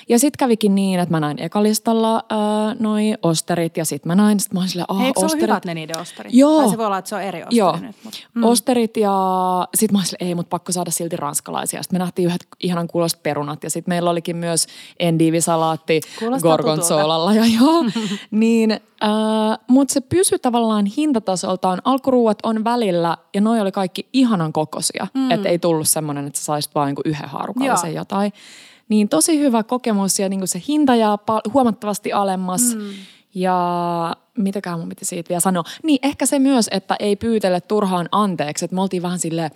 Ja sitten kävikin niin, että mä näin ekalistalla öö, noi osterit ja sitten mä näin, sit mä olin silleen, osterit. se ole hyvät ne niiden osterit? Joo. Tai se voi olla, että se on eri osteri Joo, nyt. Mutta. mm. osterit ja sitten mä olin silleen, ei, mutta pakko saada silti ranskalaisia. Sitten me nähtiin yhdet ihanan kuulosta perunat ja sitten meillä olikin myös endivisalaatti Kuulostaa gorgonzolalla ja joo. [laughs] niin, äh, mutta se pysyi tavallaan hintatasoltaan. Alkuruuat on välillä ja noi oli kaikki ihanan kokoisia. Mm. Että ei tullut semmoinen, että sä saisit vain niinku yhden haarukallisen Joo. jotain. Niin tosi hyvä kokemus ja niinku se hinta jää huomattavasti alemmas. Mm. Ja mitäkään mun piti siitä vielä sanoa. Niin ehkä se myös, että ei pyytele turhaan anteeksi. Että me oltiin vähän silleen,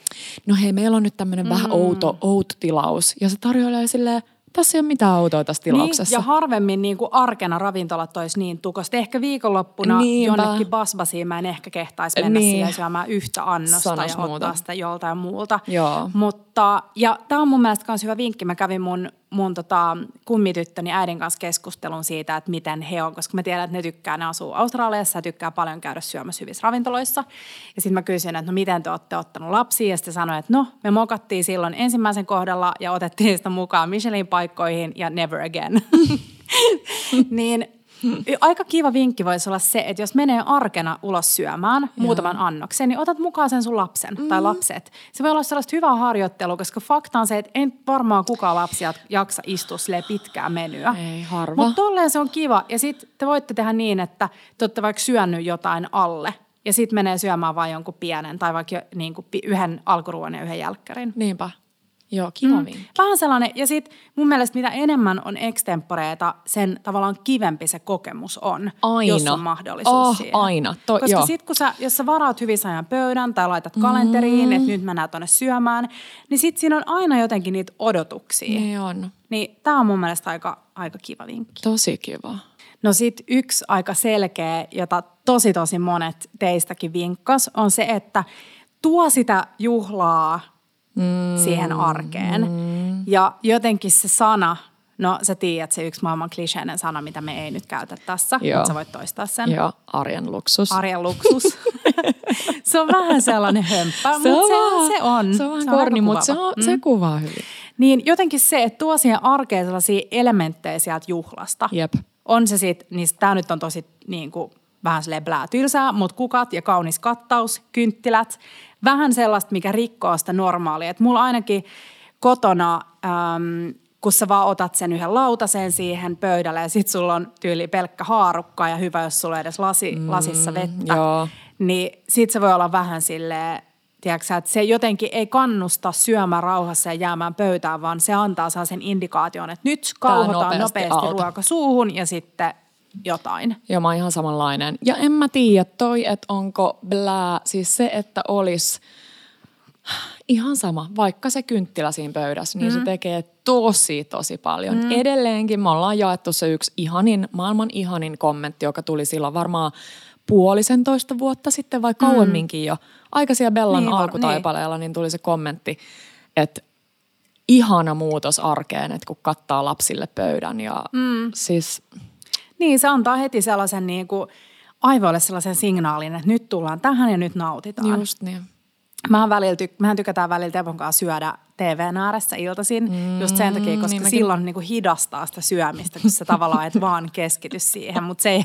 no hei, meillä on nyt tämmöinen mm. vähän outo, outo tilaus. Ja se tarjoilee silleen, tässä ei ole mitään outoa tässä tilauksessa. Niin, ja harvemmin niin kuin arkena ravintolat olisi niin tukosta. Ehkä viikonloppuna Niinpä. jonnekin basbasiin mä en ehkä kehtaisi mennä Niin. siihen syömään yhtä annosta Sanos ja muuta. ottaa sitä joltain muulta. Joo. Mutta, ja tämä on mun mielestä myös hyvä vinkki. Mä kävin mun, mun tota, kummityttöni äidin kanssa keskustelun siitä, että miten he on, koska mä tiedän, että ne tykkää, ne asuu Australiassa ja tykkää paljon käydä syömässä hyvissä ravintoloissa. Ja sitten mä kysyin, että no miten te olette ottanut lapsia ja sitten sanoi, että no me mokattiin silloin ensimmäisen kohdalla ja otettiin sitä mukaan Michelin paikkoihin ja never again. [laughs] niin aika kiva vinkki voisi olla se, että jos menee arkena ulos syömään muutaman annoksen, niin otat mukaan sen sun lapsen mm. tai lapset. Se voi olla sellaista hyvää harjoittelua, koska fakta on se, että ei varmaan kukaan lapsia jaksa istua pitkää menyä. Ei, harva. Mutta tolleen se on kiva. Ja sitten te voitte tehdä niin, että te olette vaikka syönyt jotain alle ja sitten menee syömään vain jonkun pienen tai vaikka jo, niin kuin yhden alkuruoan ja yhden jälkkärin. Niinpä. Joo, kiva mm. vinkki. Vähän sellainen, ja sitten mun mielestä mitä enemmän on extemporeita, sen tavallaan kivempi se kokemus on, Aina. jos on mahdollisuus Oh, siihen. aina. To- Koska sitten kun sä, jos sä varaat hyvin ajan pöydän tai laitat kalenteriin, Mm. että nyt mennään tuonne syömään, niin sitten siinä on aina jotenkin niitä odotuksia. Niin on. Niin tämä on mun mielestä aika, aika kiva vinkki. Tosi kiva. No sit yksi aika selkeä, jota tosi tosi monet teistäkin vinkkas, on se, että tuo sitä juhlaa mm, siihen arkeen. Mm. Ja jotenkin se sana, no sä tiedät se yksi maailman kliseinen sana, mitä me ei nyt käytä tässä, Joo. mutta sä voit toistaa sen. Joo, arjen luksus. Arjen luksus. [laughs] se on vähän sellainen hömppä, se, mutta on se, se on. Se on vähän korni, mutta se, on, se kuvaa hyvin. Niin jotenkin se, että tuo siihen arkeen sellaisia elementtejä sieltä juhlasta. Jep. On se sitten, niin tämä nyt on tosi niin kuin, vähän silleen blää tylsää, mutta kukat ja kaunis kattaus, kynttilät. Vähän sellaista, mikä rikkoo sitä normaalia. Et mulla ainakin kotona, äm, kun sä vaan otat sen yhden lautasen siihen pöydälle ja sit sulla on tyyli pelkkä haarukka ja hyvä, jos sulla on edes lasi, mm, lasissa vettä. joo. Niin sit se voi olla vähän silleen, tiedätkö, että se jotenkin ei kannusta syömään rauhassa ja jäämään pöytään, vaan se antaa sen indikaation, että nyt kauhotaan nopeasti nopeasti ruoka suuhun ja sitten jotain. Joo, mä oon ihan samanlainen. Ja en mä tiedä toi, että onko blää, siis se, että olisi ihan sama, vaikka se kynttilä siinä pöydässä, niin mm. se tekee tosi, tosi paljon. Mm. Edelleenkin me ollaan jaettu se yksi ihanin, maailman ihanin kommentti, joka tuli silloin varmaan puolisentoista vuotta sitten vai kauemminkin jo. Aika siellä Bellan Niin alkutaipaleella, niin. niin tuli se kommentti, että ihana muutos arkeen, että kun kattaa lapsille pöydän ja mm. siis Niin, se antaa heti sellaisen niin kuin aivoille sellaisen signaalin, että nyt tullaan tähän ja nyt nautitaan. just niin. Mähän, välillä tyk- mehän tykätään välillä Tepon kanssa syödä TVn ääressä iltaisin, mm, just sen takia, koska niin mäkin. silloin niin kuin hidastaa sitä syömistä, kun sä tavallaan et vaan keskity siihen, mutta se ei,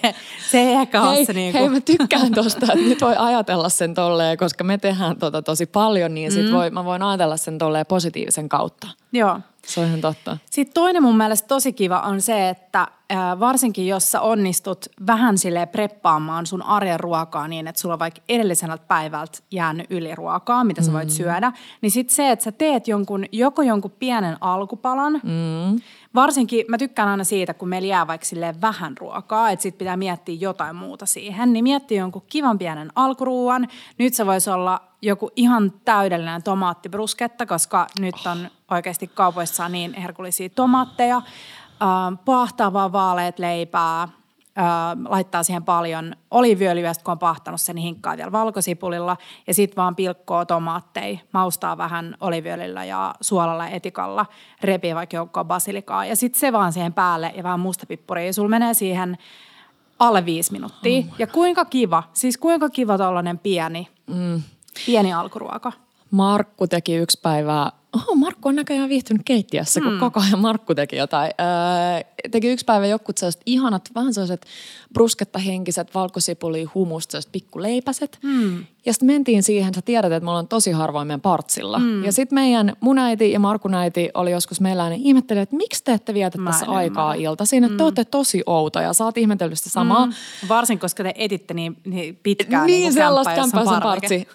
se ei ehkä ole Hei, se niin hei, kuin... mä tykkään tosta, että nyt voi ajatella sen tolleen, koska me tehdään tota tosi paljon, niin sit voi, mä voin ajatella sen tolleen positiivisen kautta. Joo. Se on ihan totta. Sitten toinen mun mielestä tosi kiva on se, että varsinkin jos sä onnistut vähän sille preppaamaan sun arjen ruokaa niin, että sulla on vaikka edellisenä päivältä jäänyt yli ruokaa, mitä sä voit mm. syödä, niin sitten se, että sä teet jonkun, joko jonkun pienen alkupalan, mm. varsinkin mä tykkään aina siitä, kun meillä jää vaikka vähän ruokaa, että sit pitää miettiä jotain muuta siihen, niin miettiä jonkun kivan pienen alkuruuan. Nyt se voisi olla joku ihan täydellinen tomaattibrusketta, koska nyt on oikeasti kaupoissa niin herkullisia tomaatteja pahtavaa vaaleet leipää, laittaa siihen paljon oliiviöljyä, kun on pahtanut sen, niin hinkkaa vielä valkosipulilla ja sitten vaan pilkkoo tomaatteja, maustaa vähän oliiviöljyllä ja suolalla ja etikalla, repii vaikka joukkoa basilikaa ja sitten se vaan siihen päälle ja vähän mustapippuria ja sulla menee siihen alle viisi minuuttia. Oh ja kuinka kiva, siis kuinka kiva tollainen pieni, mm. pieni alkuruoka. Markku teki yksi päivää oho, Markku on näköjään viihtynyt keittiössä, kun mm. koko ajan Markku teki jotain. Öö, teki yksi päivä jokut sellaiset ihanat, vähän sellaiset bruskettahenkiset, valkosipuli, humusta, sellaiset pikkuleipäset. Mm. Ja sitten mentiin siihen, sä tiedät, että me ollaan tosi harvoin meidän partsilla. Mm. Ja sitten meidän mun äiti ja Markun äiti oli joskus meillä, niin ihmetteli, että miksi te ette vietä Mä tässä aikaa iltaisin, että mm. te olette tosi outoja. Sä oot ihmetellyt sitä samaa. Mm. Varsin, koska te editte niin, niin pitkään. Niin, niin sellaista kämppäisen partsi.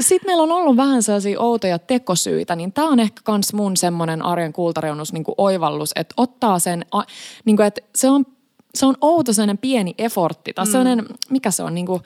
sitten meillä on ollut vähän sellaisia outoja tekosyitä, niin tämä on ehkä kans mun semmoinen arjen kultareunus niin oivallus, että ottaa sen, niin kuin, että se on se on outo sellainen pieni effortti tai mm. sellainen, mikä se on, niin kuin,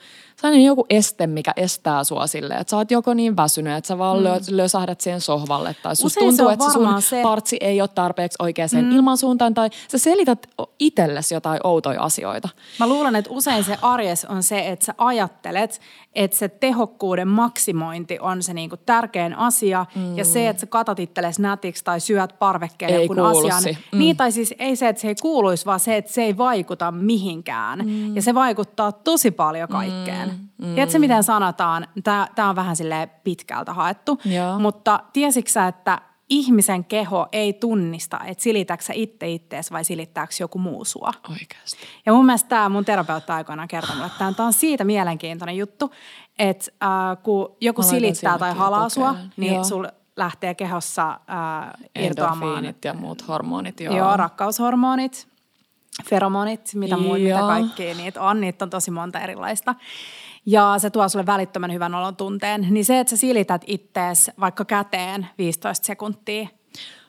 sellainen joku este, mikä estää sua silleen, että sä oot joko niin väsynyt, että sä vaan mm. lösähdät siihen sohvalle tai susta tuntuu, että sun se... partsi ei ole tarpeeksi oikeaan mm. ilmansuuntaan tai sä selität itsellesi jotain outoja asioita. Mä luulen, että usein se arjes on se, että sä ajattelet, että se tehokkuuden maksimointi on se niinku tärkein asia mm. ja se, että sä katot itsellesi nätiksi tai syöt parvekkeen jonkun asian. Mm. Niin tai siis ei se, että se ei kuuluisi, vaan se, että se ei vaikuta mihinkään mm. ja se vaikuttaa tosi paljon kaikkeen. Mm. Mm. Tiedätkö, miten sanotaan? Tämä on vähän sille pitkältä haettu, Joo. mutta tiesitkö että ihmisen keho ei tunnista, että silitätkö sä itse ittees vai silittääkö joku muu sua. Oikeasti. Ja mun mielestä tämä mun terapeutti aikoinaan kertoi mulle, että tämä on siitä mielenkiintoinen juttu, että äh, kun joku Mä silittää tai halaa sua, niin joo. sul lähtee kehossa äh, irtoamaan. ja muut hormonit. Joo, joo rakkaushormonit, feromonit, mitä, muu, mitä kaikkia niitä on. Niitä on tosi monta erilaista ja se tuo sulle välittömän hyvän olon tunteen, niin se, että sä silität ittees vaikka käteen 15 sekuntia,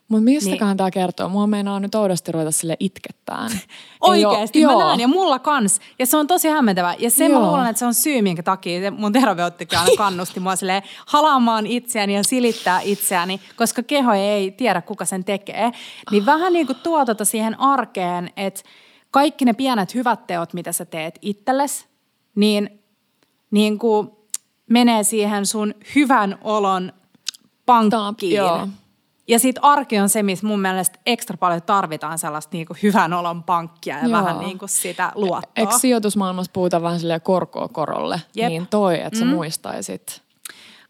mutta mistäköhän niin. tämä kertoo? Mua meinaa nyt oudosti ruveta sille itkettään. [laughs] Oikeasti, mä näen ja mulla kans. Ja se on tosi hämmentävä. Ja se joo. mä luulen, että se on syy, minkä takia mun terapeuttikin aina kannusti mua sille halaamaan itseäni ja silittää itseäni, koska keho ei tiedä, kuka sen tekee. Niin vähän niin kuin tuo tota siihen arkeen, että kaikki ne pienet hyvät teot, mitä sä teet itsellesi, niin niin kuin menee siihen sun hyvän olon pankkiin. Joo. Ja sitten arki on se, missä mun mielestä ekstra paljon tarvitaan sellaista niinku hyvän olon pankkia ja Joo. vähän niinku sitä luottoa. Eikö sijoitusmaailmassa puhuta vähän silleen korkoa korolle? Jep. Niin toi, että sä mm. muistaisit.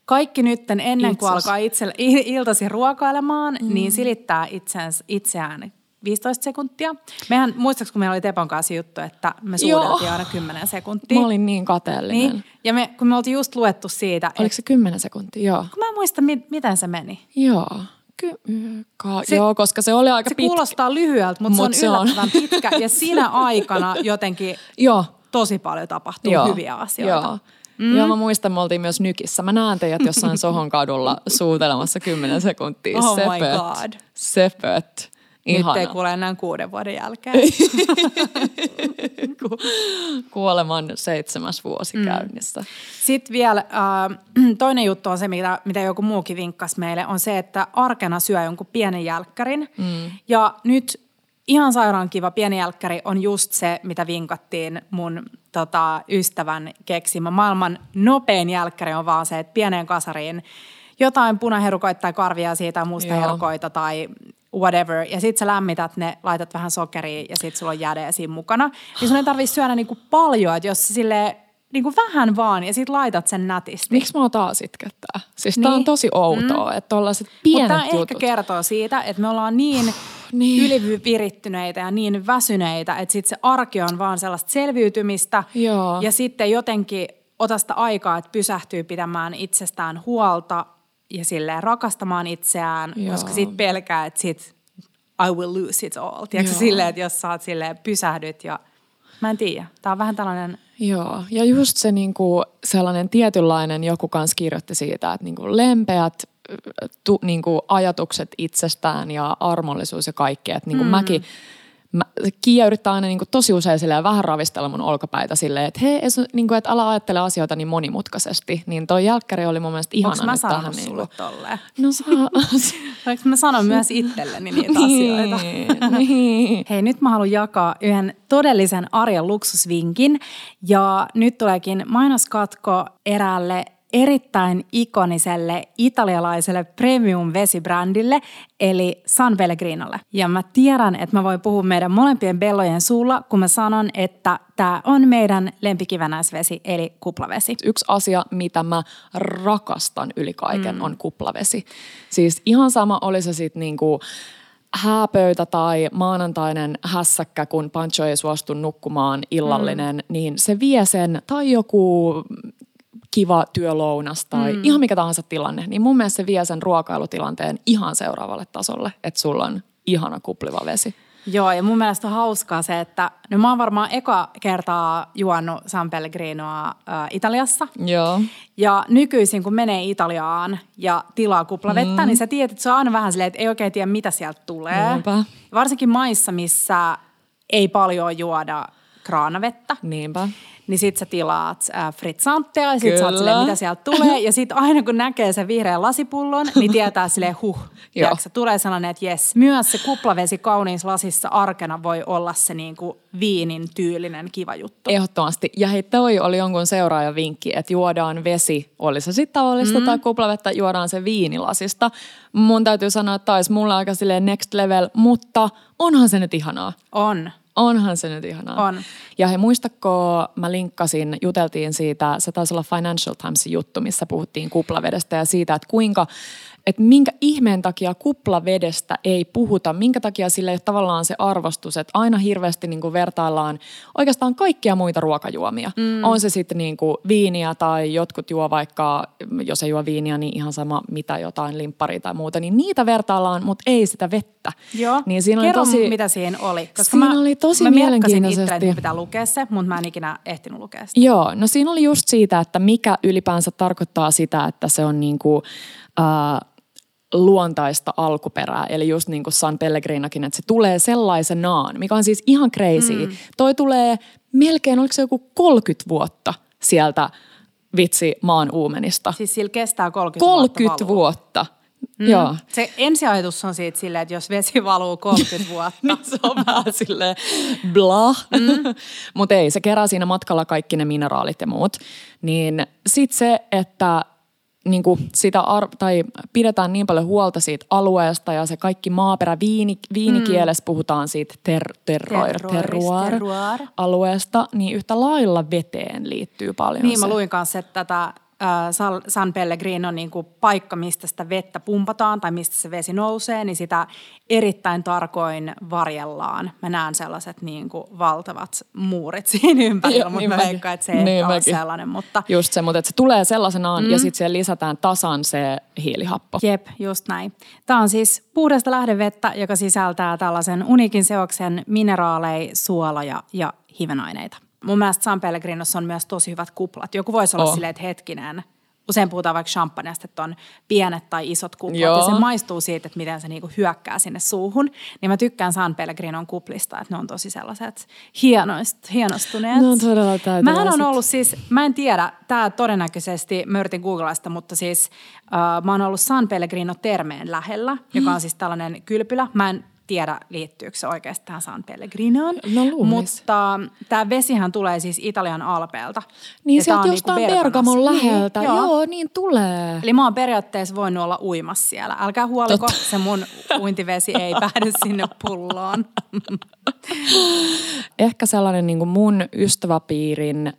Kaikki nytten ennen Itses. kuin alkaa itse, iltasi ruokailemaan, mm. niin silittää itseään 15 sekuntia. Mehän, muistaaks kun meillä oli Tepon kanssa juttu, että me suudeltiin aina 10 sekuntia. Mä olin niin kateellinen. Niin. Ja me, kun me oltiin just luettu siitä. Oliko se 10 sekuntia? Joo. Kun mä en muista, mi- miten se meni. Joo. Ky- ka- se, joo, koska se oli aika se pitkä. Se kuulostaa lyhyeltä, mutta Mut se on yllättävän on. pitkä. Ja siinä [laughs] aikana jotenkin joo. tosi paljon tapahtuu joo. hyviä asioita. Joo. Mm. Joo, mä muistan, me oltiin myös Nykissä. Mä näen teidät jossain [laughs] Sohon kadulla suutelemassa 10 sekuntia. Oh Sepöt. my god. Sepöt. Ihana. Nyt ei kuule enää kuuden vuoden jälkeen. Kuoleman seitsemäs vuosi mm. käynnissä. Sitten vielä äh, [clears throat] toinen juttu on se, mitä, mitä joku muukin vinkkasi meille, on se, että arkena syö jonkun pienen jälkkärin. Mm. Ja nyt ihan sairaan kiva pieni jälkkäri on just se, mitä vinkattiin mun tota, ystävän keksimä. Maailman nopein jälkkäri on vaan se, että pieneen kasariin jotain punaherukoita tai karvia siitä musta herukoita tai whatever, ja sit sä lämmität ne, laitat vähän sokeria ja sit sulla on jäde siinä mukana. Niin sun ei tarvitse syödä niinku paljon, että jos sille niinku vähän vaan ja sit laitat sen nätisti. Miksi mä taas itkettää? Siis niin. tää on niin. tosi outoa, mm. että tollaset pienet Mutta jutut. ehkä kertoo siitä, että me ollaan niin, [sighs] niin. ylivirittyneitä ja niin väsyneitä, että sit se arki on vaan sellaista selviytymistä. Joo. Ja sitten jotenkin ota sitä aikaa, että pysähtyy pitämään itsestään huolta ja silleen rakastamaan itseään, Joo. koska sit pelkää, että sit I will lose it all. Tiedätkö silleen, että jos sä oot silleen pysähdyt ja mä en tiedä. Tää on vähän tällainen Joo, ja just se niinku, sellainen tietynlainen, joku kanssa kirjoitti siitä, että niinku lempeät tu, niinku, ajatukset itsestään ja armollisuus ja kaikki. Että niinku mm. mäkin, mä, Kiia yrittää aina niinku tosi usein silleen vähän ravistella mun olkapäitä silleen, että hei, niinku, että ala ajattele asioita niin monimutkaisesti. Niin toi jälkkäri oli mun mielestä ihana Onko mä sanonut tähän. sulle Niinku, tolleen? no saa, [laughs] mä sanoa myös itselleni niitä asioita? niin, niin. Hei, nyt mä haluan jakaa yhden todellisen arjen luksusvinkin. Ja nyt tuleekin mainoskatko eräälle erittäin ikoniselle italialaiselle premium-vesibrändille, eli San Pellegrinolle. Ja mä tiedän, että mä voin puhua meidän molempien bellojen suulla, kun mä sanon, että tämä on meidän lempikivenäisvesi, eli kuplavesi. Yksi asia, mitä mä rakastan yli kaiken, mm. on kuplavesi. Siis ihan sama oli se sitten niinku hääpöytä tai maanantainen hässäkkä, kun Pancho ei suostu nukkumaan illallinen, mm. niin se vie sen, tai joku kiva työlounas tai mm. ihan mikä tahansa tilanne, niin mun mielestä se vie sen ruokailutilanteen ihan seuraavalle tasolle, että sulla on ihana kupliva vesi. Joo, ja mun mielestä on hauskaa se, että no mä oon varmaan eka kertaa juonut San Pellegrinoa äh, Italiassa. Joo. Ja nykyisin, kun menee Italiaan ja tilaa kuplavettä, mm. niin sä tiedät, että se on aina vähän silleen, että ei oikein tiedä, mitä sieltä tulee. Niinpä. Varsinkin maissa, missä ei paljon juoda kraanavettä. Niinpä. Niin sit sä tilaat äh, fritzantteja ja sit sä oot Kyllä. silleen, mitä sieltä tulee. Ja sit aina kun näkee sen vihreän lasipullon, niin tietää silleen huh. [laughs] Tiedätkö, tulee sellainen, että jes. Myös se kuplavesi kauniissa lasissa arkena voi olla se niinku viinin tyylinen kiva juttu. Ehdottomasti. Ja hei, toi oli jonkun seuraajan vinkki, että juodaan vesi, oli se sitten tavallista mm. tai kuplavettä, juodaan se viinilasista. Mun täytyy sanoa, että taisi mulle aika silleen next level, mutta onhan se nyt ihanaa. On. Onhan se nyt ihanaa. On. Ja he muistako, mä linkkasin, juteltiin siitä, se taisi olla Financial Timesin juttu, missä puhuttiin kuplavedestä ja siitä, että kuinka, että minkä ihmeen takia kuplavedestä ei puhuta, minkä takia sille ei ole tavallaan se arvostus, että aina hirveästi niin kuin vertaillaan oikeastaan kaikkia muita ruokajuomia. Mm. On se sitten niin kuin viiniä tai jotkut juo vaikka, jos ei juo viiniä, niin ihan sama mitä jotain limpparia tai muuta, niin niitä vertaillaan, mutta ei sitä vettä. Joo. Niin siinä oli Kerro, tosi, mitä siinä oli. Koska Siinä mä, oli tosi mä merkkasin itse, mielenkiintoisesti. että pitää lukea se, mutta mä en ikinä ehtinyt lukea sitä. Joo, no siinä oli just siitä, että mikä ylipäänsä tarkoittaa sitä, että se on niinku, äh, luontaista alkuperää. Eli just niin kuin San Pellegrinakin, että se tulee sellaisenaan, mikä on siis ihan crazy. Mm. Toi tulee melkein, oliko se joku 30 vuotta sieltä vitsi maan uumenista. Siis sillä kestää 30, 30 vuotta. vuotta. Mm. Joo. Se ensiajatus on siitä silleen, että jos vesi valuu 30 [laughs] vuotta. Niin se on vähän silleen blah. Mm. [laughs] Mutta ei, se kerää siinä matkalla kaikki ne mineraalit ja muut. Niin sit se, että niinku sitä ar- tai pidetään niin paljon huolta siitä alueesta ja se kaikki maaperä, viini, viinikielessä mm. puhutaan siitä ter- terroir, Terroir, terroir, alueesta, niin yhtä lailla veteen liittyy paljon Niin, se. mä luin kanssa, että tätä San Pellegrino on niin kuin paikka, mistä sitä vettä pumpataan tai mistä se vesi nousee, niin sitä erittäin tarkoin varjellaan. Mä näen sellaiset niin kuin valtavat muurit [laughs] siinä ympärillä, mutta niin mä veikkaan, että se ei Niin ole sellainen. Mutta Just se, mutta että se tulee sellaisenaan mm. ja sitten siihen lisätään tasan se hiilihappo. Jep, just näin. Tämä on siis puhdasta lähdevettä, joka sisältää tällaisen unikin seoksen mineraaleja, suoloja ja hivenaineita. Mun mielestä San Pellegrinossa on myös tosi hyvät kuplat. Joku voisi olla Oh. silleen, että hetkinen, usein puhutaan vaikka champagnesta, että on pienet tai isot kuplat. Joo. Ja se maistuu siitä, että miten se niinku hyökkää sinne suuhun. Niin mä tykkään San Pellegrinon kuplista, että ne on tosi sellaiset hienoist, hienostuneet. Ne on todella. Mähän on ollut siis, mä en tiedä, tämä todennäköisesti, mä yritin googlasta, mutta siis äh, mä oon ollut San Pellegrino Termeen lähellä, joka on siis tällainen kylpylä. Mä en tiedä, liittyykö se oikeasti tähän San Pellegrinoon. No luulis. Mutta tämä vesihän tulee siis Italian alpeelta. Niin sieltä on jostain niinku Bergamon Bergamassa. läheltä. Niin, joo. joo, niin tulee. Eli mä oon periaatteessa voinut olla uimassa siellä. Älkää huoliko, Totta. se mun uintivesi ei [laughs] päädy sinne pulloon. Ehkä sellainen niin kuin mun ystäväpiirin äh,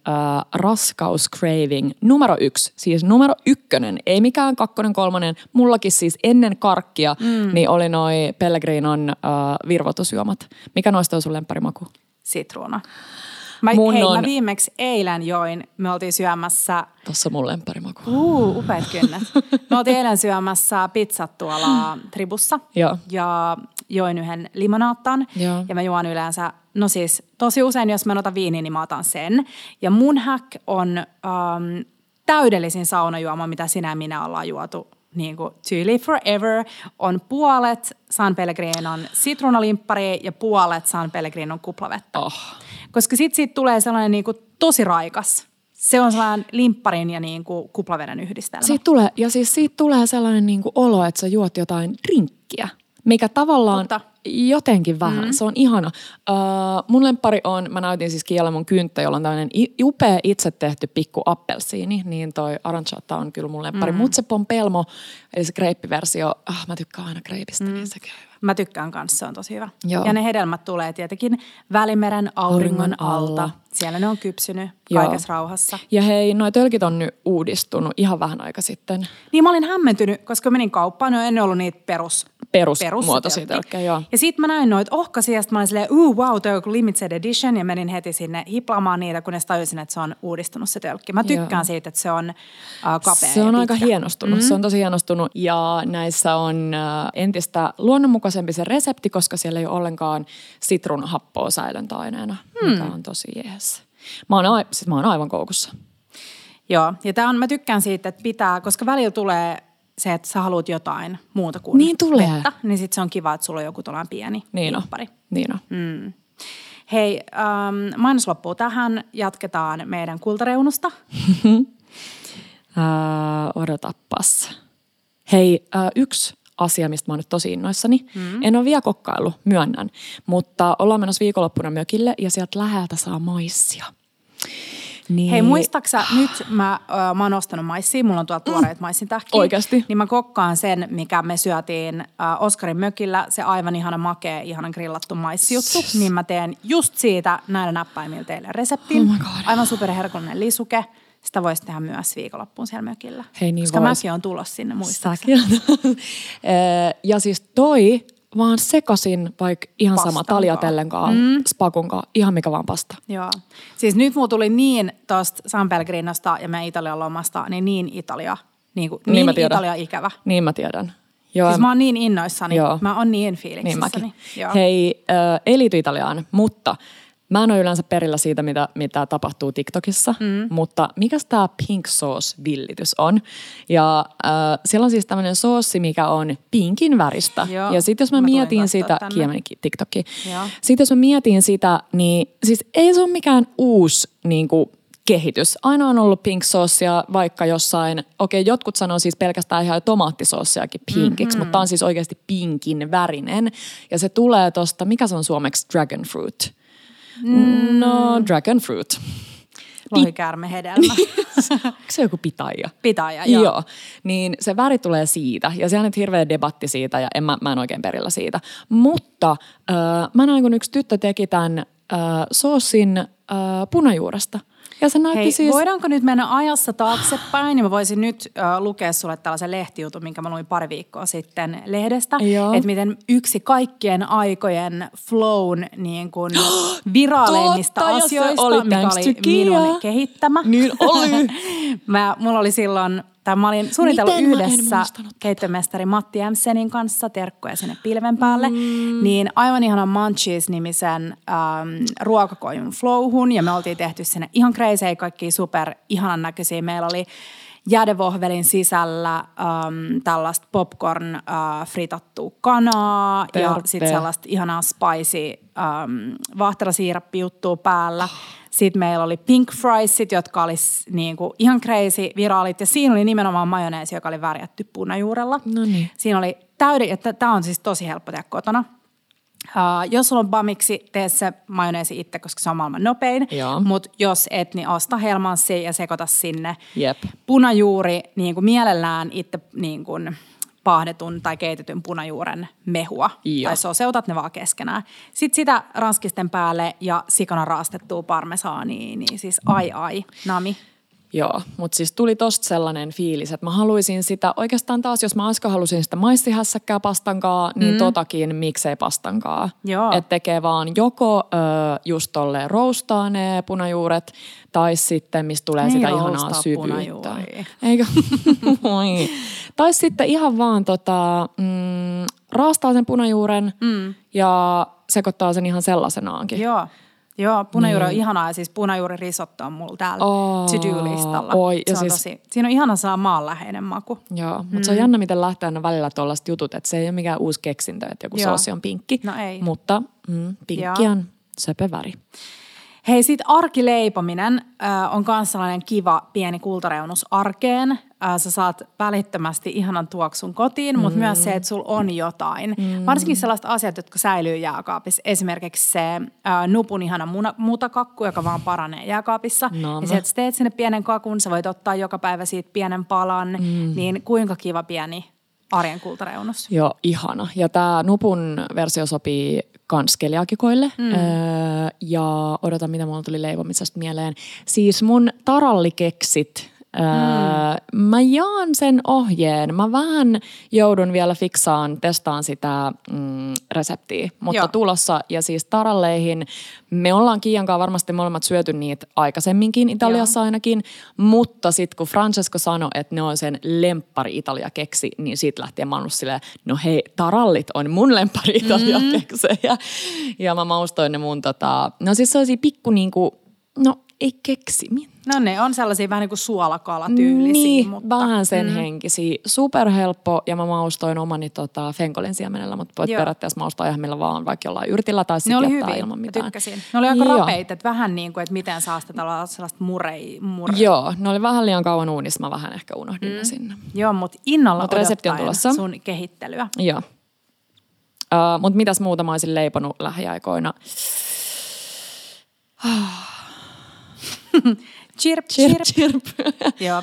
raskauscraving numero yksi. Siis numero ykkönen, ei mikään kakkonen, kolmonen. Mullakin siis ennen karkkia, mm. niin oli noi Pellegrinon äh, virvoitusjuomat. Mikä noista on sun lempparimaku? Sitruuna. Mä, Mun hei, on- mä viimeksi eilen join, me oltiin syömässä Tossa mun lempparimaku. Uu, upeat kynnet. Me oltiin eilen syömässä pizzat tuolla [laughs] Tribussa. Joo. Ja join yhden limonaattan. Joo. Ja mä juon yleensä, no siis tosi usein, jos mä en ota viiniä, niin mä otan sen. Ja mun hack on um, täydellisin saunajuoma, mitä sinä ja minä ollaan juotu niin kuin To Live Forever on puolet San Pellegrinon sitruunalimppari ja puolet San Pellegrinon kuplavettä. Oh. Koska sit siitä tulee sellainen niin kuin tosi raikas. Se on sellainen limpparin ja niin kuin kuplaveden yhdistelmä. Siitä tulee, ja siis siitä tulee sellainen niin kuin olo, että sä juot jotain drinkkiä, mikä tavallaan Totta. jotenkin vähän, mm. se on ihana. Uh, mun lempari on, mä näytin siis kiellä mun kynttä, jolla on tämmöinen upea itse tehty pikku appelsiini, niin toi aranciata on kyllä mun lempari. Mm. Mutta se pompelmo, eli se kreippiversio, ah, mä tykkään aina kreipistä, mm. niin se käy hyvä. Mä tykkään kanssa, se on tosi hyvä. Joo. Ja ne hedelmät tulee tietenkin Välimeren auringon, alta. Siellä ne on kypsynyt Joo. kaikessa rauhassa. Ja hei, noi tölkit on nyt uudistunut ihan vähän aika sitten. Niin mä olin hämmentynyt, koska menin kauppaan, on ennen ollut niitä perus, Perusmuotoisia perustölkkejä. tölkkejä, joo. Ja sitten mä näin noita ohkaisia, ja mä olin silleen, uu, wow, toi on joku limited edition, ja menin heti sinne hiplaamaan niitä, kunnes tajusin, että se on uudistunut se tölkki. Mä tykkään Joo. siitä, että se on äh, kapea Se on pitkä. aika hienostunut. Mm. Se on tosi hienostunut ja näissä on äh, entistä luonnonmukaisempi se resepti, koska siellä ei ole ollenkaan sitruunahappoa säilöntäaineena, hmm. mikä on tosi jees. Mä oon, a- siis mä oon aivan koukussa. Joo, ja tää on, mä tykkään siitä, että pitää, koska välillä tulee se, että sä haluat jotain muuta kuin Niin tulee. vettä, niin sit se on kiva, että sulla on joku tuollainen pieni Niin on. limppari. Niin on. Mm. Hei, ähm, mainos loppuu tähän. Jatketaan meidän kultareunusta. [laughs] Äh, odotapas. Hei, äh, yksi asia, mistä mä oon nyt tosi innoissani. Mm. En ole vielä kokkailu, myönnän. Mutta ollaan menossa viikonloppuna mökille ja sieltä läheltä saa maissia. Niin, Hei, muistaaksä nyt mä, äh, mä oon ostanut maissia, mulla on tuolla tuoreet maissin tähkiä. Oikeasti? Niin mä kokkaan sen, mikä me syötiin äh, Oskarin mökillä, se aivan ihana makea, ihanan grillattu maissijuttu. Niin mä teen just siitä näillä näppäimillä teille reseptin. Oh my God. Aivan superherkullinen lisuke. Sitä voisi tehdä myös viikonloppuun siellä mökillä. Hei, niin Koska vois. mäkin on tulossa sinne. Eh, [laughs] ja siis toi vaan sekasin vaikka ihan sama Pastan taljatellenkaan, mm. spakunkaan, ihan mikä vaan pasta. Joo. Siis nyt mulla tuli niin tosta San Pellegrinosta ja meidän Italian lomasta, niin niin Italia, niin, kuin, Niin niin, mä tiedän. Italia ikävä. Niin mä tiedän. Joo, Siis mä oon niin innoissani. Joo. Mä oon niin niin fiiliksissäni. mäkin. Joo. Hei, äh, ei liity Italiaan, mutta mä en ole yleensä perillä siitä, mitä, mitä tapahtuu TikTokissa, mm. mutta mikäs tämä pink sauce-villitys on? Ja äh, siellä on siis tämmöinen soossi, mikä on pinkin väristä. Joo. Ja sitten jos mä, Mä mietin sitä, tänne. Kiia menikin TikTokkiin. Joo. Sitten jos mä mietin sitä, niin siis ei se ole mikään uusi niin kuin, kehitys. Aina on ollut pink saucea vaikka jossain, okei jotkut sanoo siis pelkästään ihan tomaattisoossiakin pinkiksi, mm-hmm. mutta tää on siis oikeasti pinkin värinen. Ja se tulee tosta, mikä se on suomeksi, dragon fruit. Mm. No, dragon fruit. Lohikäärme hedelmä. Onko [laughs] se joku pitaija? Pitäjä, joo. Joo. Niin se väri tulee siitä ja siellä on nyt hirveä debatti siitä ja en, mä, mä en oikein perillä siitä. Mutta äh, mä näin, kun yksi tyttö teki tämän äh, soosin äh, punajuuresta. Ja se Hei, siis... voidaanko nyt mennä ajassa taaksepäin? Ja mä voisin nyt äh, lukea sulle tällaisen lehtijutun, minkä mä luin pari viikkoa sitten lehdestä. Että miten yksi kaikkien aikojen flown niin kuin [gasps] viraaleimmista Totta, asioista, oli mikä oli minun kehittämä. Niin oli. [laughs] mä, mulla oli silloin, tai mä olin suunnitellut Miten yhdessä keittiömestari Matti Jämsenin kanssa terkkoja sinne pilven päälle, mm. niin aivan ihana Munchies-nimisen ähm, ruokakoimun flowhun, ja me oltiin tehty sinne ihan crazy, kaikki super ihanan näköisiä. Meillä oli jäädevohvelin sisällä ähm, tällaista popcorn äh, fritattua kanaa ja Terve. sitten sellaista ihanaa spicy ähm, vahterasiirappi-juttua päällä. Sitten meillä oli pink friesit, jotka oli niinku ihan crazy viraalit. Ja siinä oli nimenomaan majoneesi, joka oli värjätty punajuurella. No niin. Siinä oli täyden, että tämä on siis tosi helppo tehdä kotona. Uh, jos sulla on bamiksi, tee se majoneesi itse, koska se on maailman nopein. Mutta jos et, niin osta helmanssi ja sekoita sinne. Jep. Punajuuri, niin kuin mielellään itse niin kuin paahdetun tai keitetyn punajuuren mehua. Joo. Tai soseutat ne vaan keskenään. Sitten sitä ranskisten päälle ja sikana raastettua parmesaania, niin siis ai ai, nami. Joo, mutta siis tuli tosta sellainen fiilis, että mä haluaisin sitä, oikeastaan taas jos mä äsken halusin sitä maissihässäkkää pastankaa, niin mm. totakin miksei pastankaa. Joo. Että tekee vaan joko ö, just tolleen roustaa ne punajuuret, tai sitten mistä tulee Niin, sitä ihanaa syvyyttä. Eikö? [laughs] Moi. Tai sitten ihan vaan tota, mm, raastaa sen punajuuren mm. ja sekoittaa sen ihan sellaisenaankin. Joo. Joo, punajuuri niin. on ihanaa ja siis punajuuri risotto on mulla täällä oh, to-do-listalla. Oi, se on siis, tosi, siinä on ihana saa maanläheinen maku. Joo, mutta mm. se on jännä, miten lähtee aina välillä tuollaiset jutut, että se ei ole mikään uusi keksintö, että joku joo. soosi on pinkki. No ei. Mutta mm, pinkki Joo. on söpö väri. Hei, sit arkileipominen äh, on myös sellainen kiva pieni kultareunus arkeen. Äh, sä saat välittömästi ihanan tuoksun kotiin, mm. mutta myös se, että sulla on jotain. Mm. Varsinkin sellaiset asiat, jotka säilyy jääkaapissa. Esimerkiksi se äh, nupun ihana muna, mutakakku, joka vaan paranee jääkaapissa. No, ja se, että sä teet sinne pienen kakun, sä voit ottaa joka päivä siitä pienen palan. Mm. Niin kuinka kiva pieni arjen kultareunus. Joo, ihana. Ja tämä nupun versio sopii kans keliakikoille. Mm. Öö, ja odotan, mitä mulla tuli leivomisesta mieleen. Siis mun tarallikeksit Mm. mä jaan sen ohjeen. Mä vähän joudun vielä fiksaan, testaan sitä mm, reseptiä, mutta Joo. tulossa. Ja siis taralleihin, me ollaan Kiiankaan varmasti molemmat syöty niitä aikaisemminkin Italiassa Joo. ainakin, mutta sitten kun Francesco sanoi, että ne on sen lemppari Italia keksi, niin siitä lähtien mä oon silleen, no hei, tarallit on mun lemppari Italia mm. keksejä. Ja mä maustoin ne mun tota, no siis sellaisia pikku niinku, no ei keksimi. No ne on sellaisia vähän niin kuin suolakalatyylisiä. Niin, mutta, vähän sen mm. henkisiä. Superhelppo ja mä maustoin omani tota, fenkolin siemenellä, mutta voit Joo. periaatteessa maustaa ihan millä vaan, vaikka jollain yrtillä tai sitten oli hyvin, ilman mitään. tykkäsin. Ne oli aika Joo. rapeita, että vähän niin kuin, että miten saa sitä sellaista murei, murei. Joo, ne oli vähän liian kauan uunissa, mä vähän ehkä unohdin mm. ne sinne. Joo, mutta innolla mut resepti on tulossa. sun kehittelyä. Joo. Uh, mutta mitäs muuta mä olisin leiponut lähiaikoina? [laughs] chirp, chirp. chirp. [laughs] Joo.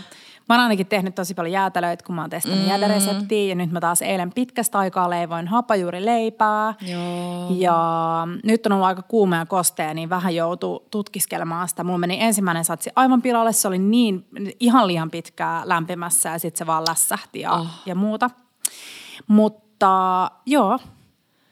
Mä oon ainakin tehnyt tosi paljon jäätelöitä, kun mä oon testannut mm. jäätelöreseptiä. Ja nyt mä taas eilen pitkästä aikaa leivoin hapajuurileipää. Joo. Ja nyt on ollut aika kuuma ja kostea, niin vähän joutuu tutkiskelemaan sitä. Mulla meni ensimmäinen satsi aivan pilalle. Se oli niin ihan liian pitkää lämpimässä ja sitten se vaan lässähti ja, oh. ja muuta. Mutta joo,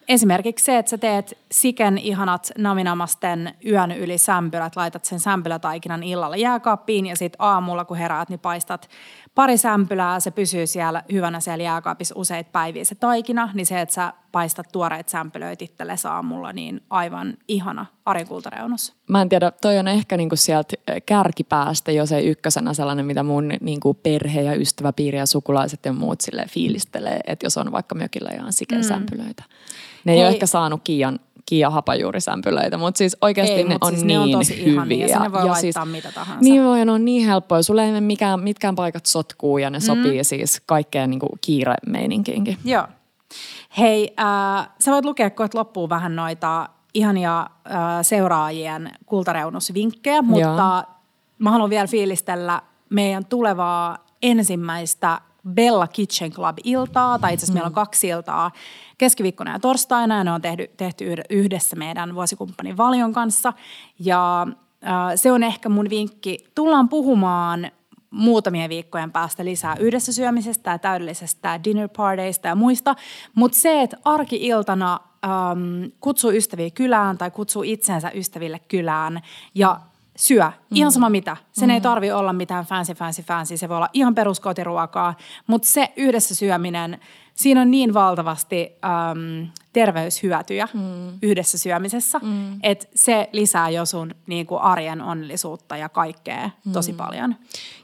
Esimerkiksi se, että sä teet siken ihanat naminamasten yön yli sämpylät, laitat sen sämpylätaikinan illalla jääkaappiin ja sitten aamulla kun heräät, niin paistat pari sämpylää, se pysyy siellä hyvänä siellä jääkaapissa useita päiviä se taikina, niin se, että sä paistat tuoreet sämpylöit itsellesi aamulla, niin aivan ihana arikultareunus. Mä en tiedä, toi on ehkä niinku sieltä kärkipäästä jo se ykkösenä sellainen, mitä mun niinku perhe ja ystäväpiiri ja sukulaiset ja muut sille fiilistelee, että jos on vaikka mökillä ihan siken mm. sämpylöitä. Ne ei Hei. ole ehkä saanut Kiian Kia hapajuurisämpylöitä, mutta siis oikeasti ei, ne on siis niin ne on tosi hyviä. Ihania, ja voi ja siis, mitä tahansa. Niin voi, ne on niin helppoja. Sulle ei mikään, mitkään paikat sotkuu ja ne mm. sopii siis kaikkeen niin kuin kiire-meininkiinkin. Joo. Hei, äh, sä voit lukea koet loppuun vähän noita ihania äh, seuraajien kultareunusvinkkejä, mutta Joo. mä haluan vielä fiilistellä meidän tulevaa ensimmäistä Bella Kitchen Club-iltaa, tai itse asiassa mm. meillä on kaksi iltaa keskiviikkona ja torstaina, ja ne on tehty, tehty yhdessä meidän vuosikumppanin Valion kanssa. Ja äh, se on ehkä mun vinkki. Tullaan puhumaan muutamien viikkojen päästä lisää yhdessä syömisestä ja täydellisestä dinner partyista ja muista. Mutta se, että arki-iltana ähm, kutsuu ystäviä kylään tai kutsuu itsensä ystäville kylään ja syö. Ihan mm. sama mitä. Sen mm. ei tarvi olla mitään fancy, fancy, fancy. Se voi olla ihan peruskotiruokaa. Mutta se yhdessä syöminen, siinä on niin valtavasti äm, terveyshyötyjä mm. yhdessä syömisessä, mm. että se lisää jo sun niin kuin arjen onnellisuutta ja kaikkea mm. tosi paljon.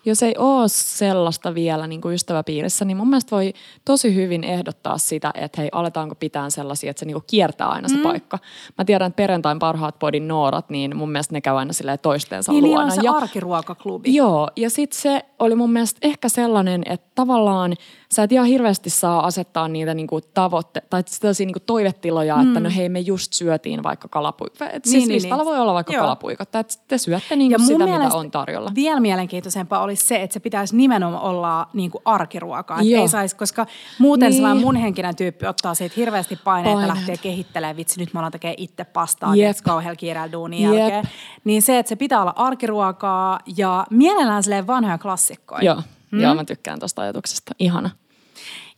Jos ei ole sellaista vielä niin kuin ystäväpiirissä, niin mun mielestä voi tosi hyvin ehdottaa sitä, että hei, aletaanko pitää sellaisia, että se niin kuin kiertää aina se mm. paikka. Mä tiedän, että perjantain parhaat podin noorat, niin mun mielestä ne käy aina toistensa niin, luona. Niin on se ja, arkiruokaklubi. Joo, ja sitten se oli mun mielestä ehkä sellainen, että tavallaan sä et ihan hirveästi saa asettaa niitä niinku tavoitte- tai sellaisia niinku toivetiloja, mm. että no hei me just syötiin vaikka kalapuikka. Et siis niin, siis listalla niin. voi olla vaikka Joo. kalapuikot, että te syötte niinku sitä, mitä on tarjolla. Vielä mielenkiintoisempaa olisi se, että se pitäisi nimenomaan olla niinku arkiruokaa. Ei saisi, koska muuten niin. sellainen mun henkinen tyyppi ottaa siitä hirveästi paineita Paineet. lähtee kehittelemään. Vitsi, nyt mä alan tekemään itse pastaa, yep. kauhealla kiireellä duunin yep. jälkeen. Niin se, että se pitää olla arkiruokaa ja mielellään silleen vanhoja klassikkoja. Joo. Mm. Joo, mä tykkään tuosta ajatuksesta. Ihana.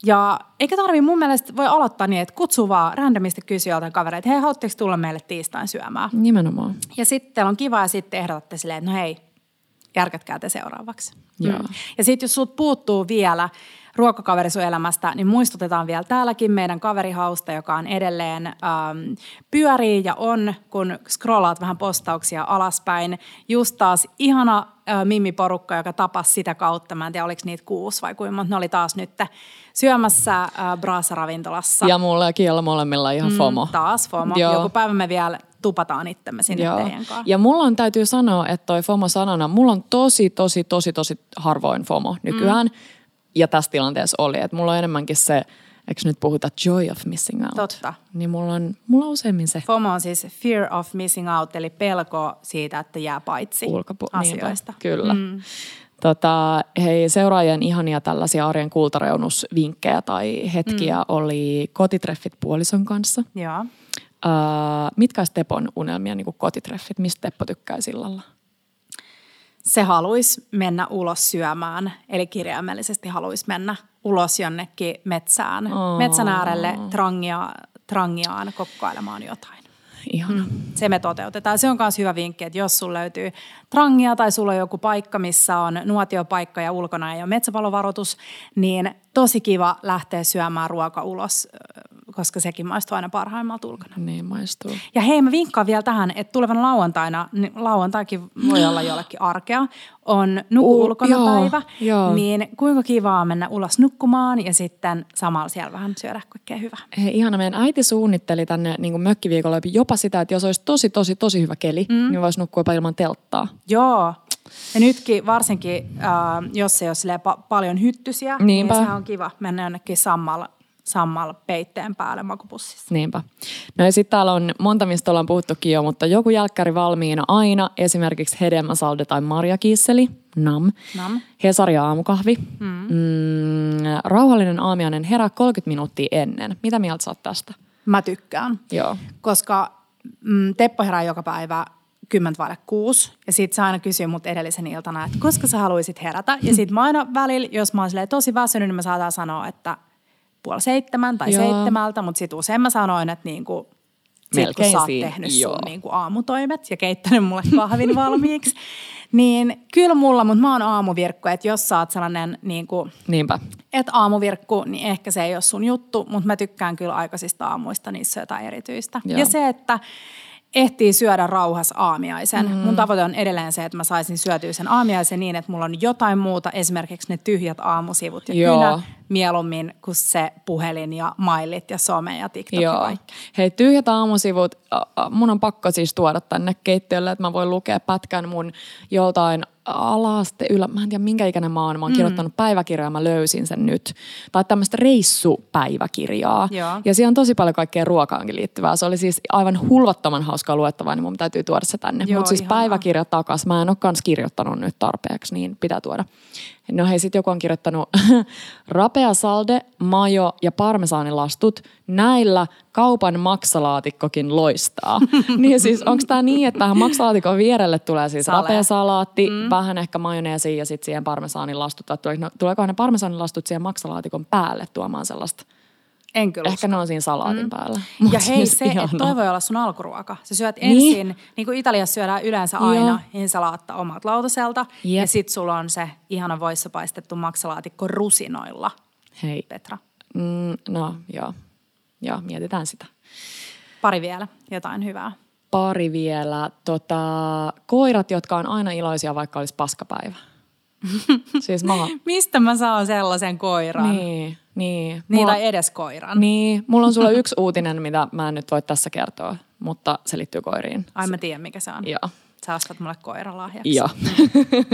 Ja eikä tarvi mun mielestä voi aloittaa niin, että kutsuu vaan randomisti kysyä joltain kavereita, hei, haluatteko tulla meille tiistain syömään? Nimenomaan. Ja sitten on kiva ja sitten ehdotatte silleen, että no hei, järkätkää te seuraavaksi. Joo. Mm. Ja sitten jos sut puuttuu vielä ruokakaveri sun elämästä, niin muistutetaan vielä täälläkin meidän kaverihausta, joka on edelleen ähm, pyörii ja on, kun scrollaat vähän postauksia alaspäin. Just taas ihana äh, Mimmi-porukka, joka tapasi sitä kautta. Mä en tiedä, oliko niitä kuusi vai kuinka monta. Ne oli taas nyt syömässä äh, Braasa-ravintolassa. Ja mulla ja Kiella molemmilla ihan FOMO. Mm, taas FOMO. Joo. Joku päivä me vielä tupataan itsemme sinne Joo. teidän kanssa. Ja mulla on, täytyy sanoa, että toi FOMO-sanana, mulla on tosi, tosi, tosi, tosi harvoin FOMO nykyään. Mm. Ja tässä tilanteessa oli, että mulla on enemmänkin se, eikö nyt puhuta joy of missing out? Totta. Niin mulla on, mulla on useimmin se. FOMO on siis fear of missing out, eli pelko siitä, että jää paitsi Ulkopu- asioista. Niinpä, kyllä. Mm. Tota, hei, seuraajien ihania tällaisia arjen kultareunusvinkkejä tai hetkiä mm. oli kotitreffit puolison kanssa. Joo. Uh, mitkä olisi Tepon unelmia niin kotitreffit? Mistä Teppo tykkää sillalla? Se haluaisi mennä ulos syömään, eli kirjaimellisesti haluaisi mennä ulos jonnekin metsään, oh. metsän äärelle trangia, trangiaan kokkoilemaan jotain. Ihana. Mm. Se me toteutetaan. Se on myös hyvä vinkki, että jos sulla löytyy trangia tai sulla on joku paikka, missä on nuotiopaikka ja ulkona ei ole metsäpalovaroitus, niin tosi kiva lähteä syömään ruoka ulos koska sekin maistuu aina parhaimmalta ulkona. Niin maistuu. Ja hei, mä vinkkaan vielä tähän, että tulevan lauantaina, niin lauantaikin voi olla [gasps] jollekin arkea, on nuku ulkona päivä, joo. niin kuinka kivaa mennä ulos nukkumaan ja sitten samalla siellä vähän syödä kaikkea hyvää. Hei, ihana, meidän äiti suunnitteli tänne niin mökkiviikolla jopa sitä, että jos olisi tosi, tosi, tosi hyvä keli, mm. niin voisi nukkua jopa ilman telttaa. Joo, ja nytkin varsinkin, äh, jos ei ole pa- paljon hyttysiä, niin Niinpä. niin se on kiva mennä jonnekin sammalla sammal peitteen päälle makupussissa. Niinpä. No ja sitten täällä on monta, mistä ollaan puhuttukin jo, mutta joku jälkkäri valmiina aina, esimerkiksi hedelmäsalde tai marjakiisseli, nam, nam. Hesari aamukahvi, mm. Mm, rauhallinen aamiainen herää 30 minuuttia ennen. Mitä mieltä sä oot tästä? Mä tykkään, Joo. koska mm, Teppo herää joka päivä 10 vaille kuusi. Ja sit sä aina kysyy mut edellisen iltana, että koska sä haluaisit herätä. Ja sit mä aina välillä, jos mä oon tosi väsynyt, niin mä saatan sanoa, että puoli seitsemän tai Joo. seitsemältä, mutta sitten usein mä sanoin, että niinku, sit kun sä oot tehnyt Joo. sun niinku aamutoimet ja keittänyt mulle kahvin valmiiksi, [laughs] niin kyllä mulla, mutta mä oon aamuvirkku, että jos sä oot sellainen niinku, Niinpä. että aamuvirkku, niin ehkä se ei ole sun juttu, mutta mä tykkään kyllä aikaisista aamuista, niissä on jotain erityistä. Joo. Ja se, että ehtii syödä rauhassa aamiaisen. Mm. Mun tavoite on edelleen se, että mä saisin syötyä sen aamiaisen niin, että mulla on jotain muuta, esimerkiksi ne tyhjät aamusivut ja Joo. kynä mieluummin kuin se puhelin ja mailit ja some ja TikTok Joo. ja kaikki. Hei, tyhjät aamusivut, mun on pakko siis tuoda tänne keittiölle, että mä voin lukea pätkän mun joltain alaste, ylä, mä en tiedä minkä ikäinen mä oon, mä oon mm. kirjoittanut päiväkirjaa, mä löysin sen nyt. Tai tämmöistä reissupäiväkirjaa. Joo. Ja siinä on tosi paljon kaikkea ruokaankin liittyvää. Se oli siis aivan hulvattoman hauskaa luettavaa, niin mun täytyy tuoda se tänne. Mutta siis päiväkirja takas, mä en ole kans kirjoittanut nyt tarpeeksi, niin pitää tuoda. No hei, sitten joku on kirjoittanut [laughs] rapea salde, majo ja parmesaanilastut. Näillä kaupan maksalaatikkokin loistaa. [laughs] niin siis onko tämä niin, että tähän maksalaatikon vierelle tulee siis Sale. rapea salaatti, mm. vähän ehkä majoneesi ja sitten siihen parmesaanilastut. Tuleeko ne parmesaanilastut siihen maksalaatikon päälle tuomaan sellaista – en kyllä Ehkä usko. ne on siinä salaatin mm. päällä. Mut ja hei se, että toi voi olla sun alkuruoka. Sä syöt niin? ensin, niin kuin Italiassa syödään yleensä aina insalaatta omat lautaselta. Yep. Ja sit sulla on se ihana voissa paistettu maksalaatikko rusinoilla. Hei. Petra. Mm, no joo. Joo, mietitään sitä. Pari vielä, jotain hyvää. Pari vielä. Tota, koirat, jotka on aina iloisia, vaikka olisi paskapäivä. [laughs] siis mä... Mistä mä saan sellaisen koiran? Niin. Niin. Niin, mulla, tai edes koiran. Niin. Mulla on sulla yksi uutinen, mitä mä en nyt voi tässä kertoa, mutta se liittyy koiriin. Ai mä tiedän, mikä se on. Joo. Sä ostat mulle koiralahjaksi. Joo.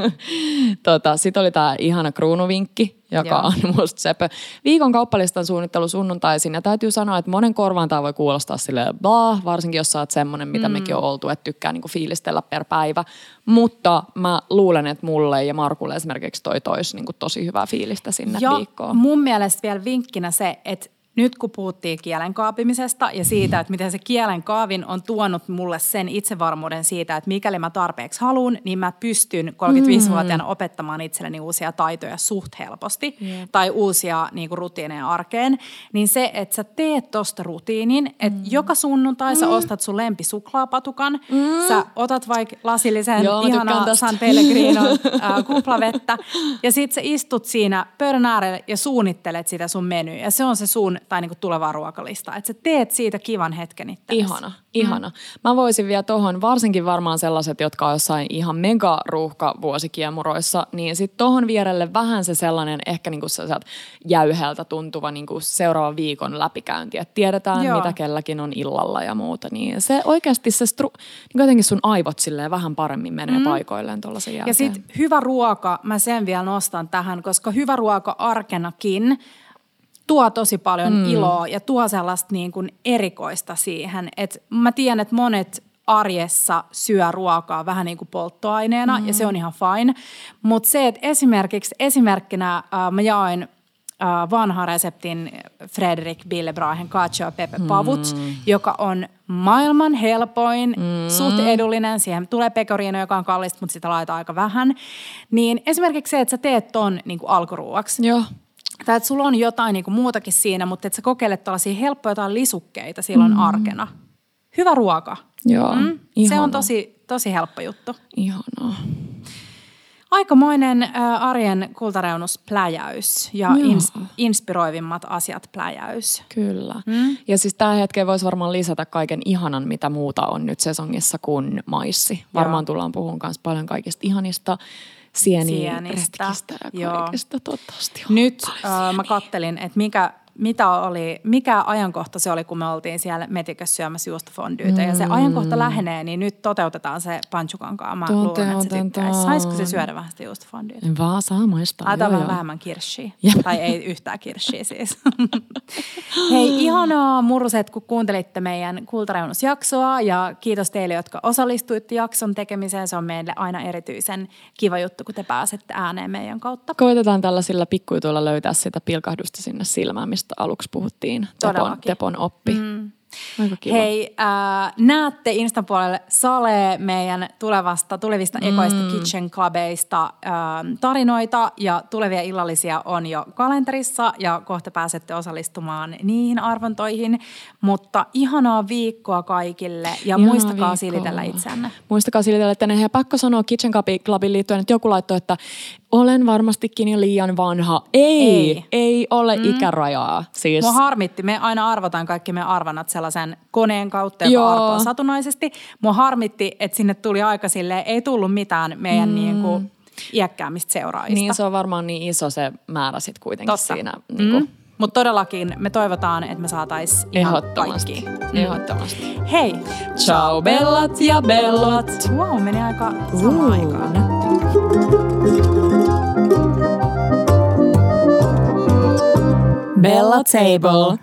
[laughs] tota, Sitten oli tämä ihana kruunuvinkki, joka Joo. on musta sepö. Viikon kauppalistan suunnittelu sunnuntaisin. Ja täytyy sanoa, että monen korvaan tämä voi kuulostaa sille blah, varsinkin jos sä oot semmonen, mitä mm. mekin on oltu, että tykkää niinku fiilistellä per päivä. Mutta mä luulen, että mulle ja Markulle esimerkiksi toi toisi niinku tosi hyvää fiilistä sinne ja viikkoon. mun mielestä vielä vinkkinä se, että nyt kun puhuttiin kielen kaapimisesta ja siitä, että miten se kielen kaavin on tuonut mulle sen itsevarmuuden siitä, että mikäli mä tarpeeksi haluan, niin mä pystyn 35-vuotiaana mm. opettamaan itselleni uusia taitoja suht helposti yep. tai uusia niin kuin rutiineja arkeen. Niin se, että sä teet tosta rutiinin, että mm. joka sunnuntai sä mm. ostat sun lempisuklaapatukan, mm. sä otat vaikka lasillisen Joo, ihanaa San Pellegrino [laughs] äh, kuplavettä ja sit sä istut siinä pöydän äärelle ja suunnittelet sitä sun menyä. Ja se on se sun tai niinku tulevaa ruokalista. Että sä teet siitä kivan hetken itsellesi. Ihana, ihana. Mm. Mä voisin vielä tohon, varsinkin varmaan sellaiset, jotka on jossain ihan mega ruuhka vuosikiemuroissa, niin sit tohon vierelle vähän se sellainen ehkä niinku jäyheltä tuntuva niinku seuraavan viikon läpikäynti. Että tiedetään, Joo. mitä kelläkin on illalla ja muuta. Niin se oikeasti se stru, niin jotenkin sun aivot silleen vähän paremmin menee mm. paikoilleen tuollaisen jälkeen. Ja sit hyvä ruoka, mä sen vielä nostan tähän, koska hyvä ruoka arkenakin – tuo tosi paljon mm. iloa ja tuo sellaista niin kuin erikoista siihen. Et mä tiedän, että monet arjessa syö ruokaa vähän niin kuin polttoaineena mm. ja se on ihan fine. Mutta se, että esimerkiksi esimerkkinä äh, mä jaoin äh, vanhan reseptin Fredrik Billebrahen cacio pepe pavut, mm. joka on maailman helpoin, mm. suht edullinen. Siihen tulee pecorino, joka on kallista, mutta sitä laitetaan aika vähän. Niin esimerkiksi se, että sä teet ton niin kuin alkuruuaksi. Joo tai että sulla on jotain niin kuin muutakin siinä, mutta että sä kokeilet tällaisia helppoja jotain lisukkeita silloin mm. arkena. Hyvä ruoka. Joo, mm? Se on tosi, tosi helppo juttu. Ihanaa. Aikamoinen äh, arjen kultareunuspläjäys ja ins- inspiroivimmat asiat pläjäys. Kyllä. Mm? Ja siis tähän hetkeen voisi varmaan lisätä kaiken ihanan, mitä muuta on nyt sesongissa kuin maissi. Varmaan Joo. tullaan puhumaan myös paljon kaikista ihanista sieniä, sienistä. ja kaikesta Nyt äh, mä kattelin, että mikä mitä oli, mikä ajankohta se oli, kun me oltiin siellä metikössä syömässä juustofondyytä. Mm. Ja se mm. ajankohta lähenee, niin nyt toteutetaan se panchukankaa. Mä luulen, että se tykkäisi. Saisiko se syödä vähän sitä juustofondyytä? Vaan saa maistaa. Laitetaan vähän vähemmän kirssiä. Tai ei yhtään kirssiä siis. [laughs] Hei, ihanaa muruset, kun kuuntelitte meidän kultareunusjaksoa. Ja kiitos teille, jotka osallistuitte jakson tekemiseen. Se on meille aina erityisen kiva juttu, kun te pääsette ääneen meidän kautta. Koitetaan tällaisilla pikkuituilla löytää sitä pilkahdusta sinne silmään, mistä mistä aluksi puhuttiin, Tepon, Tepon oppi. Mm. Hei, äh, näette Instan puolelle Sale meidän tulevasta, tulevista mm. ekoista Kitchen Clubeista äh, tarinoita ja tulevia illallisia on jo kalenterissa ja kohta pääsette osallistumaan niihin arvontoihin. Mutta ihanaa viikkoa kaikille ja ihanaa muistakaa viikkoa. silitellä itseänne. Muistakaa silitellä itseänne. Hei, pakko sanoa Kitchen Clubin liittyen, että joku laittoi, että olen varmastikin jo liian vanha. Ei, ei, ei ole mm. ikärajaa. Siis. Mua harmitti, me aina arvotaan kaikki me arvannat sellaisen koneen kautta, joka arpoo satunnaisesti. Mua harmitti, että sinne tuli aika silleen, ei tullut mitään meidän mm. niin kuin, iäkkäämistä seuraajista. Niin, se on varmaan niin iso se määrä sitten kuitenkin Totta. siinä. Niin kuin. Mm. Mutta todellakin me toivotaan, että me saatais ihan Ehdottomasti. kaikki. Mm. Ehdottomasti. Hei! Ciao bellat ja bellot! Wow, meni aika sama uh, aikaan. Bella Table.